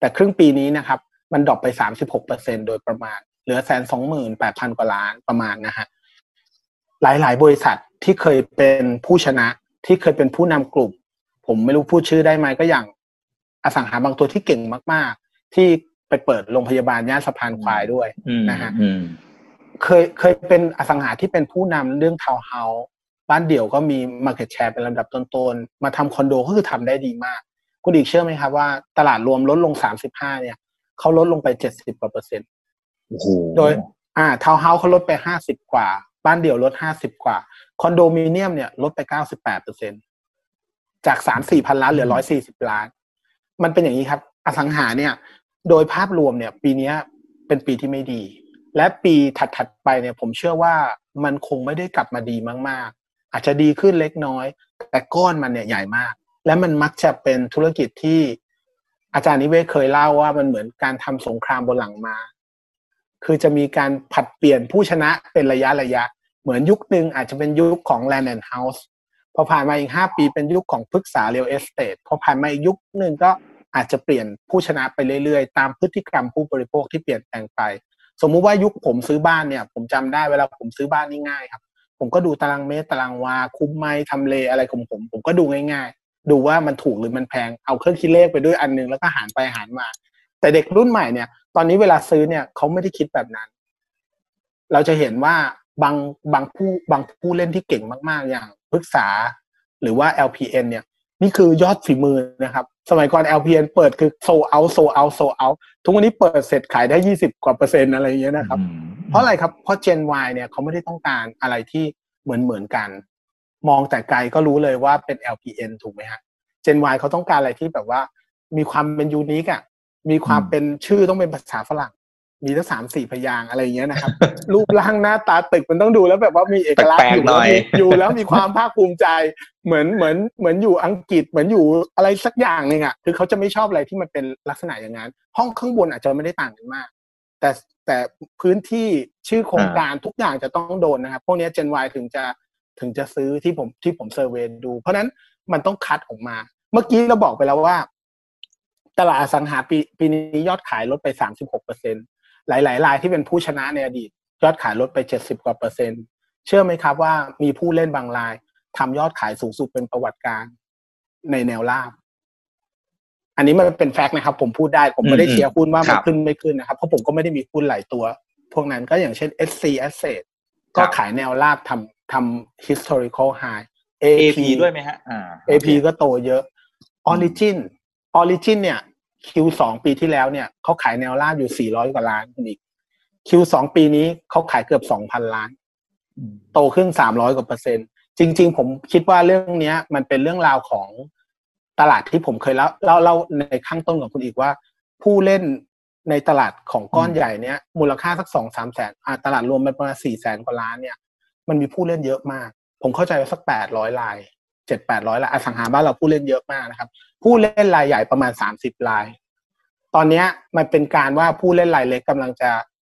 แต่ครึ่งปีนี้นะครับ มัน drop ไป 36เปอร์เซ็นโดยประมาณ เหลือแสนสองหมื่นแปดพันกว่าล้านประมาณนะฮะหลายๆ บริษัทที่เคยเป็นผู้ชนะที่เคยเป็นผู้นำกลุ่ม ผมไม่รู้พูดชื่อได้ไหมก็อย่าง อสังหาบางตัวที่เก่งมาก ๆ ที่ไปเปิดโรงพยาบาลย่านสะพานควายด้วยอืมนะฮะอืม เคยเคยเป็นอสังหาที่เป็นผู้นำเรื่องทาวน์เฮาส์บ้านเดี่ยวก็มี Market Share เป็นลำดับต้นๆ มาทำคอนโดก็คือทำได้ดีมาก คุณอีกเชื่อไหมครับว่าตลาดรวมลดลง 35 เนี่ยเขาลดลงไป 70กว่าเปอร์เซ็นต์โอ้โหโดยอ่าทาวน์เฮาส์เขาลดไป 50 กว่า บ้านเดี่ยวลด 50 กว่า คอนโดมิเนียมเนี่ยลดไป 98เปอร์เซ็นต์จาก 3-4 พันล้านเหลือ 140 ล้าน มันเป็นอย่างนี้ครับ อสังหาเนี่ย โดยภาพรวมเนี่ย ปีเนี้ยเป็นปีที่ไม่ดี และปีถัดๆไปเนี่ยผมเชื่อว่ามันคงไม่ได้กลับมาดีมากๆ อาจจะดีขึ้นเล็กน้อย แต่ก้อนมันเนี่ยใหญ่มาก และมันมักจะเป็นธุรกิจที่อาจารย์นิเวศเคยเล่าว่ามันเหมือนการทำสงครามบนหลังมา คือจะมีการผัดเปลี่ยนผู้ชนะเป็นระยะระยะ เหมือนยุคหนึ่งอาจจะเป็นยุคของ Land and House พอผ่านมาอีกห้าปีเป็นยุคของพฤกษา Real Estate พอผ่านมาอีกยุคหนึ่งก็อาจจะเปลี่ยนผู้ชนะไปเรื่อยๆ ตามพฤติกรรมผู้บริโภคที่เปลี่ยนแปลงไป สมมุติว่ายุคผมซื้อบ้านเนี่ย ผมจำได้เวลาผมซื้อบ้านนี่ง่ายครับ ผมก็ดูตารางเมตรตารางวา คุ้มไหมทำเลอะไรของผม ผมก็ดูง่าย ๆ ดูว่ามันถูกหรือมันแพงเอาเครื่องคิดเลขไปด้วยอันนึงแล้วก็หารไปหารมา แต่เด็กรุ่นใหม่เนี่ย ตอนนี้เวลาซื้อเนี่ยเขาไม่ได้คิดแบบนั้น เราจะเห็นว่าบางบางผู้บางผู้เล่นที่เก่งมากๆอย่างพฤกษาหรือว่า LPN เนี่ย นี่คือยอดฝีมือนะครับ สมัยก่อน LPN เปิดคือโซเอาโซเอาโซเอาทุกวันนี้เปิดเสร็จขายได้ยี่สิบกว่าเปอร์เซ็นต์อะไรอย่างเงี้ยนะครับ เพราะอะไรครับ เพราะ Gen Y เนี่ยเขาไม่ได้ต้องการอะไรที่เหมือนเหมือนกัน มองแต่ไกลก็รู้เลยว่าเป็น LPN ถูกไหมฮะ Gen Y เขาต้องการอะไรที่แบบว่า มีความเป็นยูนิคอะมีความเป็นชื่อต้องเป็นภาษาฝรั่ง มีทั้งสามสี่พยางอะไรอย่างเงี้ยนะครับ รูปร่างหน้าตาตึกมันต้องดูแล้วแบบว่ามีเอกลักษณ์อยู่แล้วมีอยู่แล้วมีความภาคภูมิใจ เหมือนเหมือนเหมือนอยู่อังกฤษเหมือนอยู่อะไรสักอย่างหนึ่งอะคือเขาจะไม่ชอบอะไรที่มันเป็นลักษณะอย่างนั้น ห้องข้างบนอาจจะไม่ได้ต่างกันมาก แต่แต่พื้นที่ชื่อโครงการทุกอย่างจะต้องโดนนะครับพวกนี้ Gen Y ถึงจะถึงจะซื้อที่ผมที่ผมเซอร์เวยดู เพราะนั้นมันต้องคัดออกมา เมื่อกี้เราบอกไปแล้วว่า ตลาดอสังหาปีปีนี้ยอดขายลดไปสามสิบหกเปอร์เซ็น หลาย ๆ รายที่เป็นผู้ชนะในอดีต ยอดขายลดไปเจ็ดสิบกว่าเปอร์เซ็นต์เชื่อไหมครับว่ามีผู้เล่นบางรายทำยอดขายสูงสุดเป็นประวัติการในแนวราบ อันนี้มันเป็นแฟกต์นะครับ ผมพูดได้ผมไม่ได้เชียร์หุ้นว่ามันขึ้นไม่ขึ้นนะครับ เพราะผมก็ไม่ได้มีหุ้นหลายตัว พวกนั้นก็อย่างเช่น SC Asset ก็ขายแนวราบทำทำ historical high AP ด้วยไหมฮะอ่า AP ก็โตเยอะ Origin Origin เนี่ย Q2 ปีที่แล้วเนี่ยเขาขายแนวราบอยู่ 400 กว่าล้านคุณอีก Q2 ปีนี้เขาขายเกือบ 2,000 ล้าน โตขึ้น 300 กว่าเปอร์เซ็นต์ จริง ๆ ผมคิดว่าเรื่องนี้มันเป็นเรื่องราวของตลาดที่ผมเคยเล่าเล่าเล่าในข้างต้นกับคุณอีกว่า ผู้เล่นในตลาดของก้อนใหญ่เนี้ยมูลค่าสักสองสามแสนตลาดรวมมันประมาณสี่แสนกว่าล้านเนี่ย มันมีผู้เล่นเยอะมาก ผมเข้าใจว่าสักแปดร้อยลายเจ็ดแปดร้อยลายอสังหาบ้านเราผู้เล่นเยอะมากนะครับ ผู้เล่นรายใหญ่ประมาณสามสิบลาย ตอนนี้มันเป็นการว่าผู้เล่นรายเล็กกำลังจะ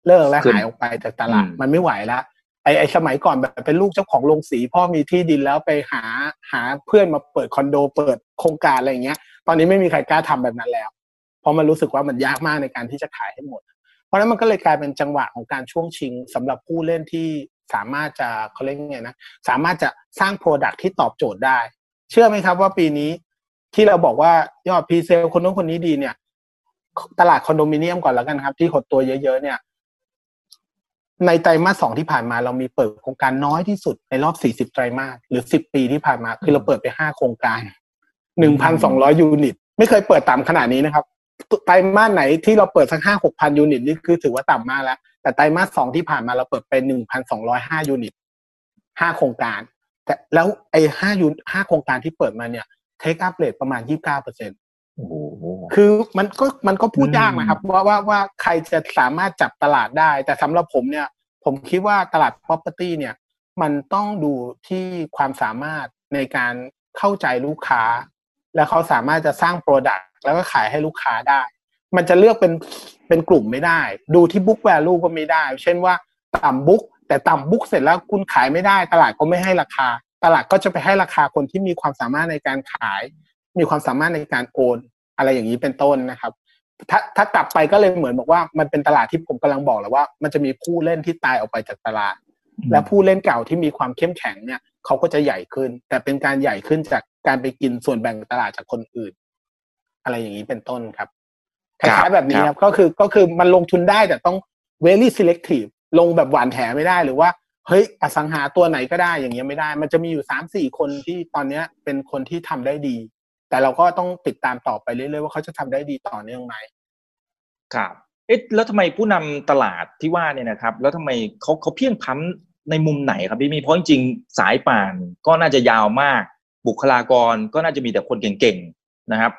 เลิกและหายออกไปจากตลาดมันไม่ไหวแล้วไอ้ไอ้สมัยก่อนแบบเป็นลูกเจ้าของโรงสีพ่อมีที่ดินแล้วไปหาหาเพื่อนมาเปิดคอนโดเปิดโครงการอะไรเงี้ย ตอนนี้ไม่มีใครกล้าทำแบบนั้นแล้ว เพราะมันรู้สึกว่ามันยากมากในการที่จะขายให้หมด เพราะนั้นมันก็เลยกลายเป็นจังหวะของการช่วงชิงสำหรับผู้เล่นที่สามารถจะเขาเรียกไงนะสามารถจะสร้าง product ที่ตอบโจทย์ได้ เชื่อไหมครับว่าปีนี้ ที่เราบอกว่ายอด presale คนนู้นคนนี้ดีเนี่ย ตลาดคอนโดมิเนียมก่อนแล้วกันครับ ที่หดตัวเยอะๆเนี่ย ในไตรมาสสองที่ผ่านมาเรามีเปิดโครงการน้อยที่สุดในรอบ40ไตรมาสหรือ10ปีที่ผ่านมา คือเราเปิดไป5โครงการ1,200ยูนิต ไม่เคยเปิดต่ำขนาดนี้นะครับไตรมาสไหนที่เราเปิดสัก5 6,000ยูนิตนี่คือถือว่าต่ำมากแล้ว แต่ไตรมาสสองที่ผ่านมาเราเปิดไป1,205ยูนิต5โครงการ แต่แล้วไอ้5ยู5โครงการที่เปิดมาเนี่ย เทคอัพเรทประมาณ29เปอร์เซ็นต์คือมันก็มันก็พูดยากนะครับว่าว่าว่าใครจะสามารถจับตลาดได้ แต่สำหรับผมเนี่ย ผมคิดว่าตลาด property เนี่ย มันต้องดูที่ความสามารถในการเข้าใจลูกค้า และเขาสามารถจะสร้าง Product แล้วก็ขายให้ลูกค้าได้ มันจะเลือกเป็นเป็นกลุ่มไม่ได้ ดูที่ book value ก็ไม่ได้ เช่นว่าต่ำบุ๊กแต่ต่ำบุ๊กเสร็จแล้วคุณขายไม่ได้ ตลาดก็ไม่ให้ราคา ตลาดก็จะไปให้ราคาคนที่มีความสามารถในการขาย มีความสามารถในการโอน อะไรอย่างนี้เป็นต้นนะครับ ถ้าถ้ากลับไปก็เลยเหมือนบอกว่ามันเป็นตลาดที่ผมกำลังบอกแล้วว่า มันจะมีผู้เล่นที่ตายออกไปจากตลาด และผู้เล่นเก่าที่มีความเข้มแข็งเนี่ยเขาก็จะใหญ่ขึ้น แต่เป็นการใหญ่ขึ้นจากการไปกินส่วนแบ่งตลาดจากคนอื่น อะไรอย่างนี้เป็นต้นครับคล้ายๆแบบนี้ครับก็คือก็คือมันลงทุนได้แต่ต้อง very selective ลงแบบหวานแถไม่ได้หรือว่า เฮ้ยอสังหาตัวไหนก็ได้อย่างเงี้ยไม่ได้ มันจะมีอยู่สามสี่คนที่ตอนเนี้ยเป็นคนที่ทำได้ดี แต่เราก็ต้องติดตามต่อไปเรื่อยๆว่าเขาจะทำได้ดีต่อเนื่องไหมครับเอ๊ะแล้วทำไมผู้นำตลาดที่ว่าเนี่ยนะครับ แล้วทำไมเขาเขาเพียงพั้ในมุมไหนครับพี่มีเพราะจริงๆสายป่านก็น่าจะยาวมาก บุคลากรก็น่าจะมีแต่คนเก่งๆนะครับ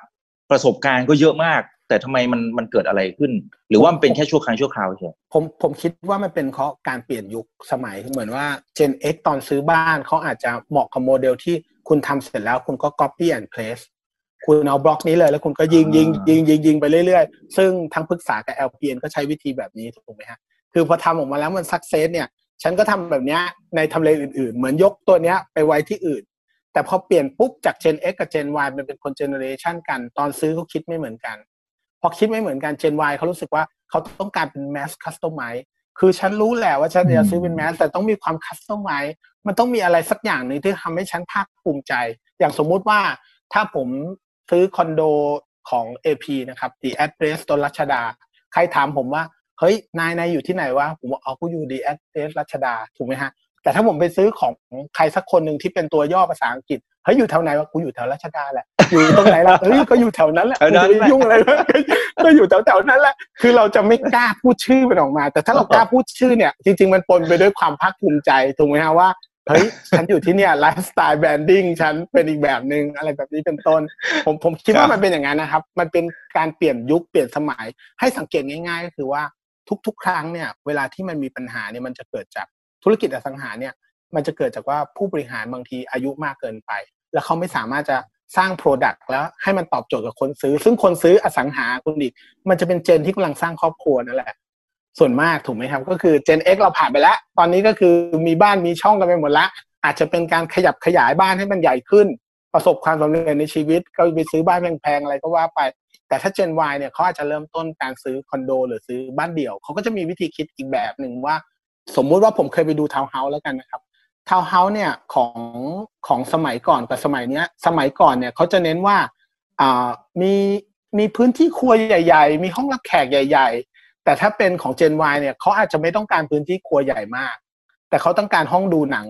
ประสบการณ์ก็เยอะมาก แต่ทำไมมันมันเกิดอะไรขึ้น หรือว่ามันเป็นแค่ชั่วครั้งชั่วคราวเฉยผมผมคิดว่ามันเป็นเพราะการเปลี่ยนยุคสมัยเหมือนว่า Gen X ตอนซื้อบ้านเขาอาจจะเหมาะกับโมเดลที่คุณทำเสร็จแล้วคุณก็ copy and paste คุณเอาบล็อกนี้เลยแล้วคุณก็ยิงยิงยิงยิงยิงไปเรื่อยๆ ซึ่งทั้งพฤกษากับ LPN ก็ใช้วิธีแบบนี้ถูกไหมฮะ คือพอทำออกมาแล้วมัน success เนี่ย ฉันก็ทำแบบนี้ในทำเลอื่นๆ เหมือนยกตัวเนี้ยไปไว้ที่อื่น แต่พอเปลี่ยนปุ๊บจาก Gen X กับ Gen Y มันเป็นคนละ generation กัน ตอนซื้อเขาคิดไม่เหมือนกันพ อคิดไม่เหมือนกัน Gen Y เขารู้สึกว่าเขาต้องการเป็น mass customize คือฉันรู้แหละว่าฉันจะซื้อเป็นแมสแต่ต้องมีความคัสตอมไมมันต้องมีอะไรสักอย่างหนึ่งที่ทำให้ฉันภาคภูมิใจ อย่างสมมุติว่าถ้าผมซื้อคอนโดของ AP นะครับ The Address ตนรัชดา ใครถามผมว่า เฮ้ย นายนายอยู่ที่ไหนวะผมบอกอ๋อกูอยู่ The Address รัชดา ถูกไหมฮะ แต่ถ้าผมไปซื้อของใครสักคนหนึ่งที่เป็นตัวย่อภาษาอังกฤษเฮ้ยอยู่แถวไหนวะกูอยู่แถวรัชดาแหละอยู่ตรงไหนล่ะเฮ้ยก็อยู่แถวนั้นแหละกูจะไปยุ่งอะไรวะก็อยู่แถวแถวนั้นแหละคือเราจะไม่กล้าพูดชื่อมันออกมา แต่ถ้าเรากล้าพูดชื่อเนี่ย จริง ๆ มันปนไปด้วยความภาคภูมิใจถูกไหมฮะว่าเฮ้ยฉันอยู่ที่เนี่ยไลฟ์สไตล์แบรนดิ้งฉันเป็นอีกแบบหนึ่งอะไรแบบนี้เป็นต้น ผมผมคิดว่ามันเป็นอย่างนั้นนะครับ มันเป็นการเปลี่ยนยุคเปลี่ยนสมัย ให้สังเกตง่าย ๆ ก็คือว่าทุก ๆ ครั้งเนี่ย เวลาที่มันมีปัญหาเนี่ยมันจะเกิดจาก ธุรกิจอสังหาเนี่ยมันจะเกิดจากว่าผู้บริหารบางทีอายุมากเกินไป แล้วเขาไม่สามารถจะสร้าง Product แล้วให้มันตอบโจทย์กับคนซื้อ ซึ่งคนซื้ออสังหาคุณดิมันจะเป็นเจนที่กำลังสร้างครอบครัวนั่นแหละ ส่วนมากถูกไหมครับ ก็คือ Gen X เราผ่านไปแล้ว ตอนนี้ก็คือมีบ้านมีช่องกันไปหมดล้วอาจจะเป็นการขยับขยายบ้านให้มันใหญ่ขึ้น ประสบความสำเร็จในชีวิต ก็ไปซื้อบ้านแพงๆอะไรก็ว่าไป แต่ถ้า Gen Y เนี่ยเขาอาจจะเริ่มต้นการซื้อคอนโด หรือซื้อบ้านเดี่ยวเขาก็จะมีวิธีคิดอีกแบบหนึ่งว่า สมมุติว่าผมเคยไปดูทาวน์เฮาส์แล้วกันนะครับทาวน์เฮาส์เนี่ยของของสมัยก่อนกับสมัยเนี้ย สมัยก่อนเนี่ยเขาจะเน้นว่าอ่ามีมีพื้นที่ครัวใหญ่ ๆ มีห้องรับแขกใหญ่ ๆ แต่ถ้าเป็นของ Gen Y เนี่ยเขาอาจจะไม่ต้องการพื้นที่ครัวใหญ่มาก แต่เขาต้องการห้องดูหนัง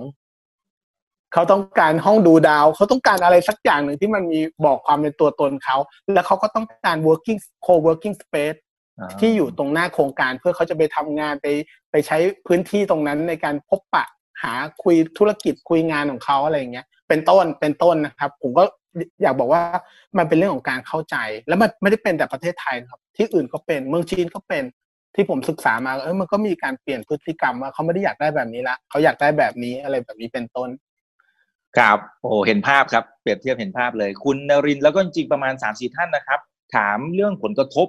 เขาต้องการห้องดูดาว เขาต้องการอะไรสักอย่างหนึ่งที่มันมีบอกความเป็นตัวตนเขา แล้วเขาก็ต้องการ working co-working space ที่อยู่ตรงหน้าโครงการเพื่อเขาจะไปทำงานไปไปใช้พื้นที่ตรงนั้นในการพบปะหาคุยธุรกิจคุยงานของเขาอะไรอย่างเงี้ย เป็นต้นเป็นต้นนะครับ ผมก็อยากบอกว่ามันเป็นเรื่องของการเข้าใจ แล้วมันไม่ได้เป็นแต่ประเทศไทยครับ ที่อื่นก็เป็นเมืองจีนก็เป็นที่ผมศึกษามาเออมันก็มีการเปลี่ยนพฤติกรรมว่าเขาไม่ได้อยากได้แบบนี้ละเขาอยากได้แบบนี้อะไรแบบนี้เป็นต้นครับโอ้เห็นภาพครับเปรียบเทียบเห็นภาพเลย คุณนรินแล้วก็จริงประมาณ3ามสี่ท่านนะครับ ถามเรื่องผลกระทบ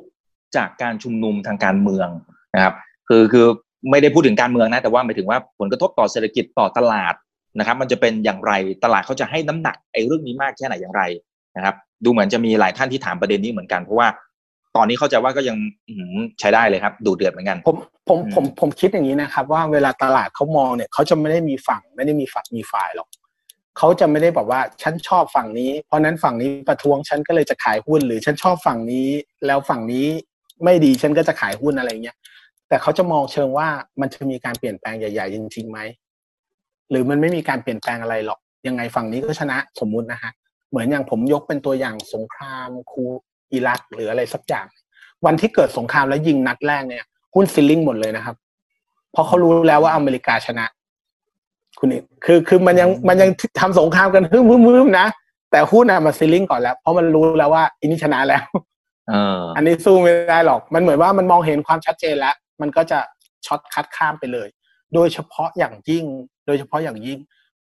จากการชุมนุมทางการเมืองนะครับ คือคือไม่ได้พูดถึงการเมืองนะ แต่ว่าหมายถึงว่าผลกระทบต่อเศรษฐกิจต่อตลาดนะครับ มันจะเป็นอย่างไรตลาดเขาจะให้น้ำหนักไอ้เรื่องนี้มากแค่ไหนอย่างไรนะครับ ดูเหมือนจะมีหลายท่านที่ถามประเด็นนี้เหมือนกันเพราะว่าตอนนี้เข้าใจว่าก็ยังใช้ได้เลยครับ ดูเดือดเหมือนกัน ผมผมผมผมคิดอย่างนี้นะครับ ว่าเวลาตลาดเขามองเนี่ยเขาจะไม่ได้มีฝั่งไม่ได้มีฝักมีฝ่ายหรอกเขาจะไม่ได้บอกว่าฉันชอบฝั่งนี้ เพราะนั้นฝั่งนี้ประท้วงฉันก็เลยจะขายหุ้นหรือฉันชอบฝั่งนี้ แล้วฝั่งนี้ ไม่ดีฉันก็จะขายหุ้นอะไรเงี้ยแต่เขาจะมองเชิงว่ามันจะมีการเปลี่ยนแปลงใหญ่ ๆ จริงๆไหมหรือมันไม่มีการเปลี่ยนแปลงอะไรหรอก ยังไงฝั่งนี้ก็ชนะสมมุตินะฮะเหมือนอย่างผมยกเป็นตัวอย่างสงครามคูอิรักหรืออะไรสักอย่าง วันที่เกิดสงครามแล้วยิงนัดแรกเนี่ยหุ้นซิลลิงหมดเลยนะครับเพราะเขารู้แล้วว่าอเมริกาชนะ คุณคือคือมันยังมันยังทำสงครามกันฮึ่มฮึ่มฮึ่มนะแต่หุ้นอะมัน ceiling ก่อนแล้ว เพราะมันรู้แล้วว่าอินี่ชนะแล้ว อันนี้สู้ไม่ได้หรอก มันเหมือนว่ามันมองเห็นความชัดเจนแล้ว มันก็จะ shortcut ข้ามไปเลย โดยเฉพาะอย่างยิ่ง โดยเฉพาะอย่างยิ่ง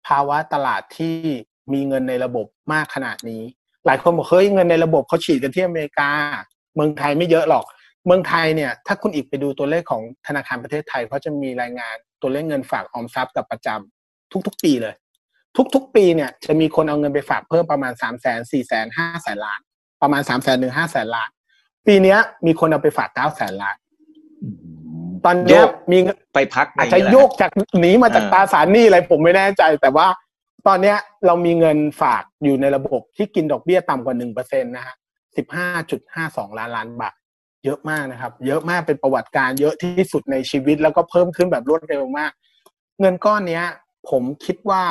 ภาวะตลาดที่มีเงินในระบบมากขนาดนี้ หลายคนบอกเฮ้ยเงินในระบบเขาฉีดกันที่อเมริกา เมืองไทยไม่เยอะหรอก เมืองไทยเนี่ย ถ้าคุณอิกไปดูตัวเลขของธนาคารประเทศไทยเขาจะมีรายงานตัวเลขเงินฝากออมทรัพย์กับประจำทุกๆ ปีเลย ทุกๆ ปีเนี่ยจะมีคนเอาเงินไปฝากเพิ่มประมาณสามแสนสี่แสนห้าแสนล้าน ประมาณสามแสนหนึ่งห้าแสนล้าน ปีนี้มีคนเอาไปฝากเก้าแสนล้าน ตอนนี้มีไปพักอาจจะโยกจากหนีมาจากตาสารนี่อะไรผมไม่แน่ใจ แต่ว่าตอนเนี้ยเรามีเงินฝากอยู่ในระบบที่กินดอกเบี้ยต่ำกว่าหนึ่งเปอร์เซ็นตนะฮะสิบห้าจุดห้าสองล้านล้านบาทเยอะมากนะครับ เยอะมากเป็นประวัติการเยอะที่สุดในชีวิตแล้วก็เพิ่มขึ้นแบบรวดเร็วมาก เงินก้อนเนี้ย ผมคิดว่า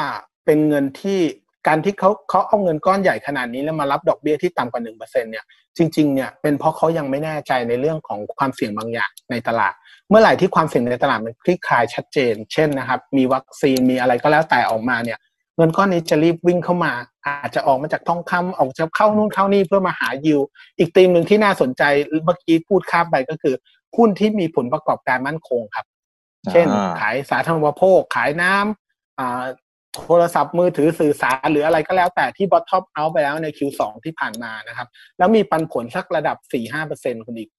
เป็นเงินที่ การที่เขาเขาเอาเงินก้อนใหญ่ขนาดนี้แล้วมารับดอกเบี้ยที่ต่ำกว่าหนึ่งเปอร์เซ็นเนี่ยจริงๆเนี่ยเป็นเพราะเขายังไม่แน่ใจในเรื่องของความเสี่ยงบางอย่างในตลาด เมื่อไหร่ที่ความเสี่ยงในตลาดมันคลี่คลายชัดเจน เช่นนะครับ มีวัคซีนมีอะไรก็แล้วแต่ออกมาเนี่ยเงินก้อนนี้จะรีบวิ่งเข้ามา อาจจะออกมาจากทองคำออกจะเข้านู่นเข้านี่เพื่อมาหายิว อีกธีมหนึ่งที่น่าสนใจเมื่อกี้พูดข้ามไปก็คือหุ้นที่มีผลประกอบการมั่นคงครับ เช่น ขายสาธารณูปโภคขายน้ำ โทรศัพท์มือถือสื่อสารหรืออะไรก็แล้วแต่ที่ bottom out ไปแล้วใน Q2 ที่ผ่านมานะครับ แล้วมีปันผลสักระดับ 4-5%คุณอีก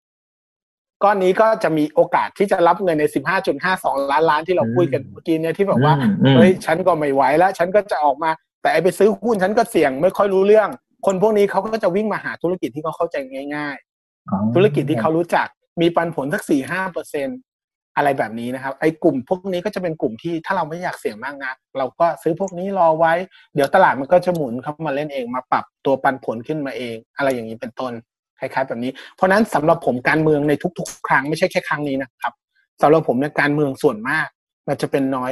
ก้อนนี้ก็จะมีโอกาสที่จะรับเงินใน 15.52 ล้านล้านที่เราพูดกันเมื่อกี้เนี่ยที่บอกว่าอืมอืมเฮ้ยฉันก็ไม่ไหวแล้ว ฉันก็จะออกมา แต่ไอไปซื้อหุ้นฉันก็เสี่ยงไม่ค่อยรู้เรื่อง คนพวกนี้เขาก็จะวิ่งมาหาธุรกิจที่เขาเข้าใจง่าย ๆ ธุรกิจที่เขารู้จักมีปันผลสักสี่ห้าเปอร์เซ็น อะไรแบบนี้นะครับ ไอ้กลุ่มพวกนี้ก็จะเป็นกลุ่มที่ถ้าเราไม่อยากเสี่ยงมากนัก เราก็ซื้อพวกนี้รอไว้ เดี๋ยวตลาดมันก็จะหมุนเข้ามาเล่นเองมาปรับตัวปันผลขึ้นมาเอง อะไรอย่างนี้เป็นต้นคล้ายๆ แบบนี้ เพราะฉะนั้นสำหรับผมการเมืองในทุก ๆ ครั้งไม่ใช่แค่ครั้งนี้นะครับสำหรับผมในยการเมืองส่วนมาก มันจะเป็นน้อย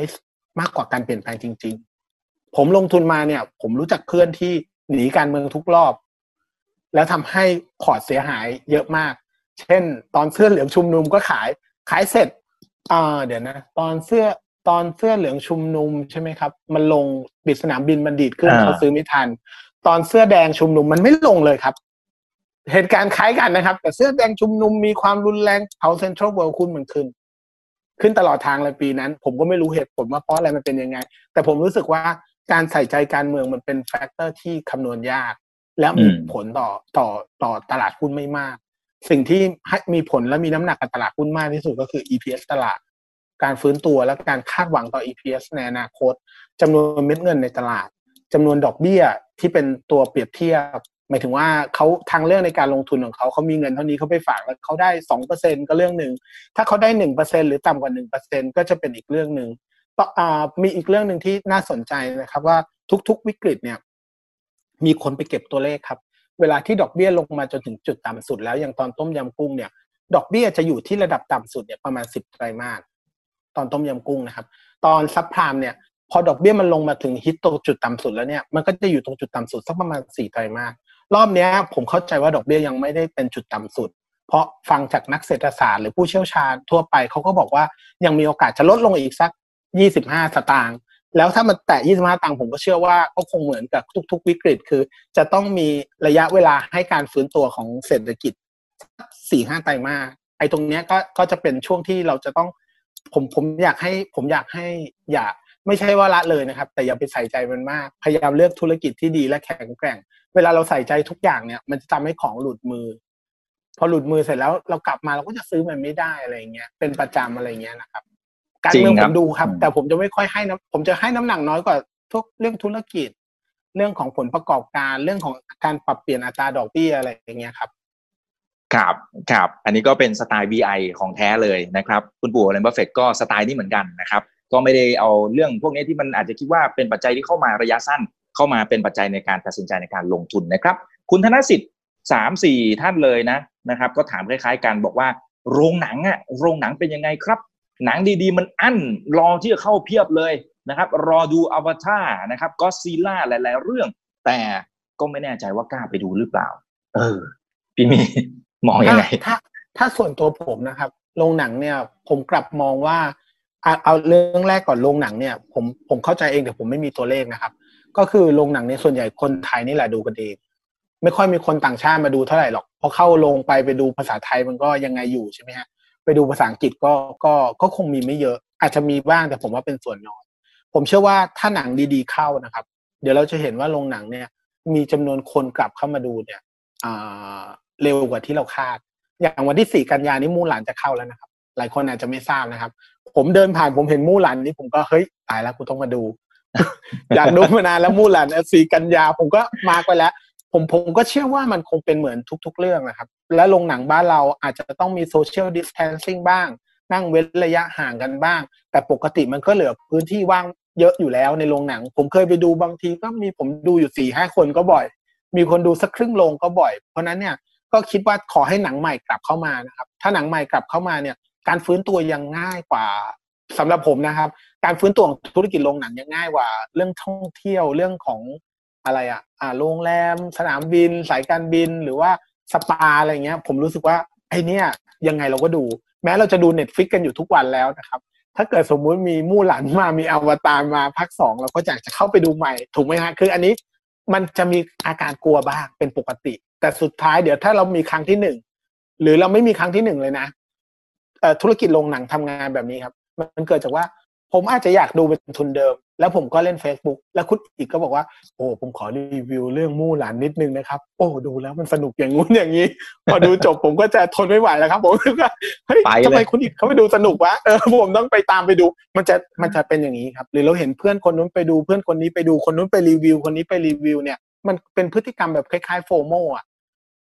มากกว่าการเปลี่ยนแปลงจริง ๆ ผมลงทุนมาเนี่ย ผมรู้จักเพื่อนที่หนีการเมืองทุกรอบ แล้วทำให้พอร์ตเสียหายเยอะมาก เช่น ตอนเสื้อเหลืองชุมนุมก็ขายขายเสร็จ อ่าเดี๋ยวนะ ตอนเสื้อตอนเสื้อเหลืองชุมนุมใช่ไหมครับ มันลงปิดสนามบินมันดีดขึ้นอ่า เขาซื้อไม่ทัน ตอนเสื้อแดงชุมนุมมันไม่ลงเลยครับ เหตุการณ์คล้ายกันนะครับ แต่เสื้อแดงชุมนุมมีความรุนแรงเอาเซ็นทรัลเวิลด์คุณมันขึ้น ขึ้นตลอดทางเลยปีนั้น ผมก็ไม่รู้เหตุผลว่าเพราะอะไรมันเป็นยังไง แต่ผมรู้สึกว่าการใส่ใจการเมืองมันเป็น factor ที่คำนวณยาก และมีอืม ผลต่อต่อต่อตลาดหุ้นไม่มาก สิ่งที่ให้มีผลและมีน้ำหนักกับตลาดหุ้นมากที่สุดก็คือ EPS ตลาด การฟื้นตัวและการคาดหวังต่อ EPS ในอนาคตจำนวนเม็ดเงินในตลาดจำนวนดอกเบี้ยที่เป็นตัวเปรียบเทียบหมายถึงว่าเขาทางเลือกในการลงทุนของเขาเขามีเงินเท่านี้เขาไปฝากแล้วเขาได้สองเปอร์เซ็นต์ก็เรื่องหนึ่งถ้าเขาได้หนึ่งเปอร์เซ็นหรือต่ำกว่าหนึ่งเปอร์เซ็นก็จะเป็นอีกเรื่องหนึ่งต่อมีอีกเรื่องหนึ่งที่น่าสนใจนะครับว่าทุกๆวิกฤตเนี่ย มีคนไปเก็บตัวเลขครับ เวลาที่ดอกเบี้ยลงมาจนถึงจุดต่ำสุดแล้วอย่างตอนต้มยำกุ้งเนี่ย ดอกเบี้ยจะอยู่ที่ระดับต่ำสุดเนี่ยประมาณสิบไตรมาสตอนต้มยำกุ้งนะครับ ตอนซับพรามเนี่ยพอดอกเบี้ยมันลงมาถึงฮิตตรงจุดต่ำสุดแล้วเนี่ยมันก็จะอยู่ตรงจุดต่ำสุดสักประมาณสี่ไตรมาสรอบนี้ผมเข้าใจว่าดอกเบี้ยยังไม่ได้เป็นจุดต่ำสุด เพราะฟังจากนักเศรษฐศาสตร์หรือผู้เชี่ยวชาญทั่วไปเขาก็บอกว่ายังมีโอกาสจะลดลงอีกสักยี่สิบห้าสตางค์ แล้วถ้ามันแตะยี่สิบห้าตังค์ผมก็เชื่อว่าก็คงเหมือนกับทุก ๆ วิกฤต คือ จะต้องมีระยะเวลาให้การฟื้นตัวของเศรษฐกิจสี่ห้าไตรมาสไอ้ตรงเนี้ยก็ก็จะเป็นช่วงที่เราจะต้อง ผมผมอยากให้ผมอยากให้อย่าไม่ใช่ว่าละเลยนะครับ แต่อย่าไปใส่ใจมันมาก พยายามเลือกธุรกิจที่ดีและแข็งแกร่ง เวลาเราใส่ใจทุกอย่างเนี่ย มันจะทำให้ของหลุดมือ พอหลุดมือเสร็จแล้วเรากลับมาเราก็จะซื้อมันไม่ได้อะไรเงี้ยเป็นประจำอะไรเงี้ยนะครับ การเมืองจริง ครับผมดูครับอืมแต่ผมจะไม่ค่อยให้น้ำผมจะให้น้ำหนักน้อยกว่าทุกเรื่องธุรกิจ เรื่องของผลประกอบการเรื่องของการปรับเปลี่ยนอัตราดอกเบี้ยอะไรอย่างเงี้ยครับครับครับ อันนี้ก็เป็นสไตล์ VI ของแท้เลยนะครับ คุณปู่เลนบัฟเฟตก็สไตล์นี้เหมือนกันนะครับ ก็ไม่ได้เอาเรื่องพวกนี้ที่มันอาจจะคิดว่าเป็นปัจจัยที่เข้ามาระยะสั้น เข้ามาเป็นปัจจัยในการตัดสินใจในการลงทุนนะครับ คุณธนสิทธิ์สามสี่ท่านเลยนะนะครับ ก็ถามคล้ายๆกันบอกว่า โรงหนังอะโรงหนังเป็นยังไงครับ หนังดีๆ มันอั้นรอที่จะเข้าเพียบเลยนะครับ รอดูอวตารนะครับก็ซีล่าหลาย ๆ เรื่อง แต่ก็ไม่แน่ใจว่ากล้าไปดูหรือเปล่า เออ พี่มีมองยังไงถ้าถ้า ถ้าส่วนตัวผมนะครับโรงหนังเนี่ย ผมกลับมองว่าเอาเอาเรื่องแรกก่อนโรงหนังเนี่ย ผมผมเข้าใจเองแต่ผมไม่มีตัวเลขนะครับ ก็คือโรงหนังเนี่ยส่วนใหญ่คนไทยนี่แหละดูกันเองไม่ค่อยมีคนต่างชาติมาดูเท่าไหร่หรอกพอเข้าโรงไปไปดูภาษาไทยมันก็ยังไงอยู่ใช่ไหมฮะ ไปดูภาษาอังกฤษก็ก็ก็คงมีไม่เยอะ อาจจะมีบ้างแต่ผมว่าเป็นส่วนน้อย ผมเชื่อว่าถ้าหนังดีๆเข้านะครับ เดี๋ยวเราจะเห็นว่าโรงหนังเนี่ย มีจำนวนคนกลับเข้ามาดูเนี่ยอ่าเร็วกว่าที่เราคาด อย่างวันที่สี่กันยานี้มู่หลานจะเข้าแล้วนะครับ หลายคนอาจจะไม่ทราบนะครับ ผมเดินผ่านผมเห็นมู่หลานนี้ผมก็เฮ้ยตายแล้วกูต้องมาดู อยากดูมานานแล้วมู่หลานสี่กันยาผมก็ mark ไว้แล้ว ผมผมก็เชื่อว่ามันคงเป็นเหมือนทุก ๆ เรื่องนะครับ และโรงหนังบ้านเราอาจจะต้องมี social distancing บ้าง นั่งเว้นระยะห่างกันบ้าง แต่ปกติมันก็เหลือพื้นที่ว่างเยอะอยู่แล้วในโรงหนัง ผมเคยไปดูบางทีก็มีผมดูอยู่สี่ห้าคนก็บ่อย มีคนดูสักครึ่งโรงก็บ่อย เพราะนั้นเนี่ยก็คิดว่าขอให้หนังใหม่กลับเข้ามานะครับ ถ้าหนังใหม่กลับเข้ามาเนี่ยการฟื้นตัวยังง่ายกว่าสำหรับผมนะครับ การฟื้นตัวของธุรกิจโรงหนังยังง่ายกว่า เรื่องท่องเที่ยวเรื่องของ อะไรอะอ่าโรงแรม สนามบิน สายการบินหรือว่าสปาอะไรเงี้ย ผมรู้สึกว่าไอเนี่ยยังไงเราก็ดู แม้เราจะดูเน็ตฟิกกันอยู่ทุกวันแล้วนะครับ ถ้าเกิดสมมุติมีมู่หลานมามีอวตารมาภาคสองเราก็อยากจะเข้าไปดูใหม่ ถูกไหมฮะคืออันนี้มันจะมีอาการกลัวบ้างเป็นปกติ แต่สุดท้ายเดี๋ยวถ้าเรามีครั้งที่หนึ่งหรือเราไม่มีครั้งที่หนึ่งเลยนะธุรกิจโรงหนังทำงานแบบนี้ครับ มันเกิดจากว่า ผมอาจจะอยากดูเป็นทุนเดิม แล้วผมก็เล่น Facebook แล้วคุณอีกก็บอกว่า โอ้ผมขอรีวิวเรื่องมู่หลานนิดนึงนะครับ โอ้ดูแล้วมันสนุกอย่างงู้นอย่างนี้ พอดูจบผมก็จะทนไม่ไหวแล้วครับ ผมก็เฮ้ยไปเลยทำไมคุณอีกเขาไปดูสนุกวะเออผมต้องไปตามไปดู มันจะมันจะเป็นอย่างนี้ครับ หรือเราเห็นเพื่อนคนนู้นไปดูเพื่อนคนนี้ไปดูคนนู้นไปรีวิว คนนี้ไปรีวิวเนี่ย มันเป็นพฤติกรรมแบบคล้ายๆโฟโมอะ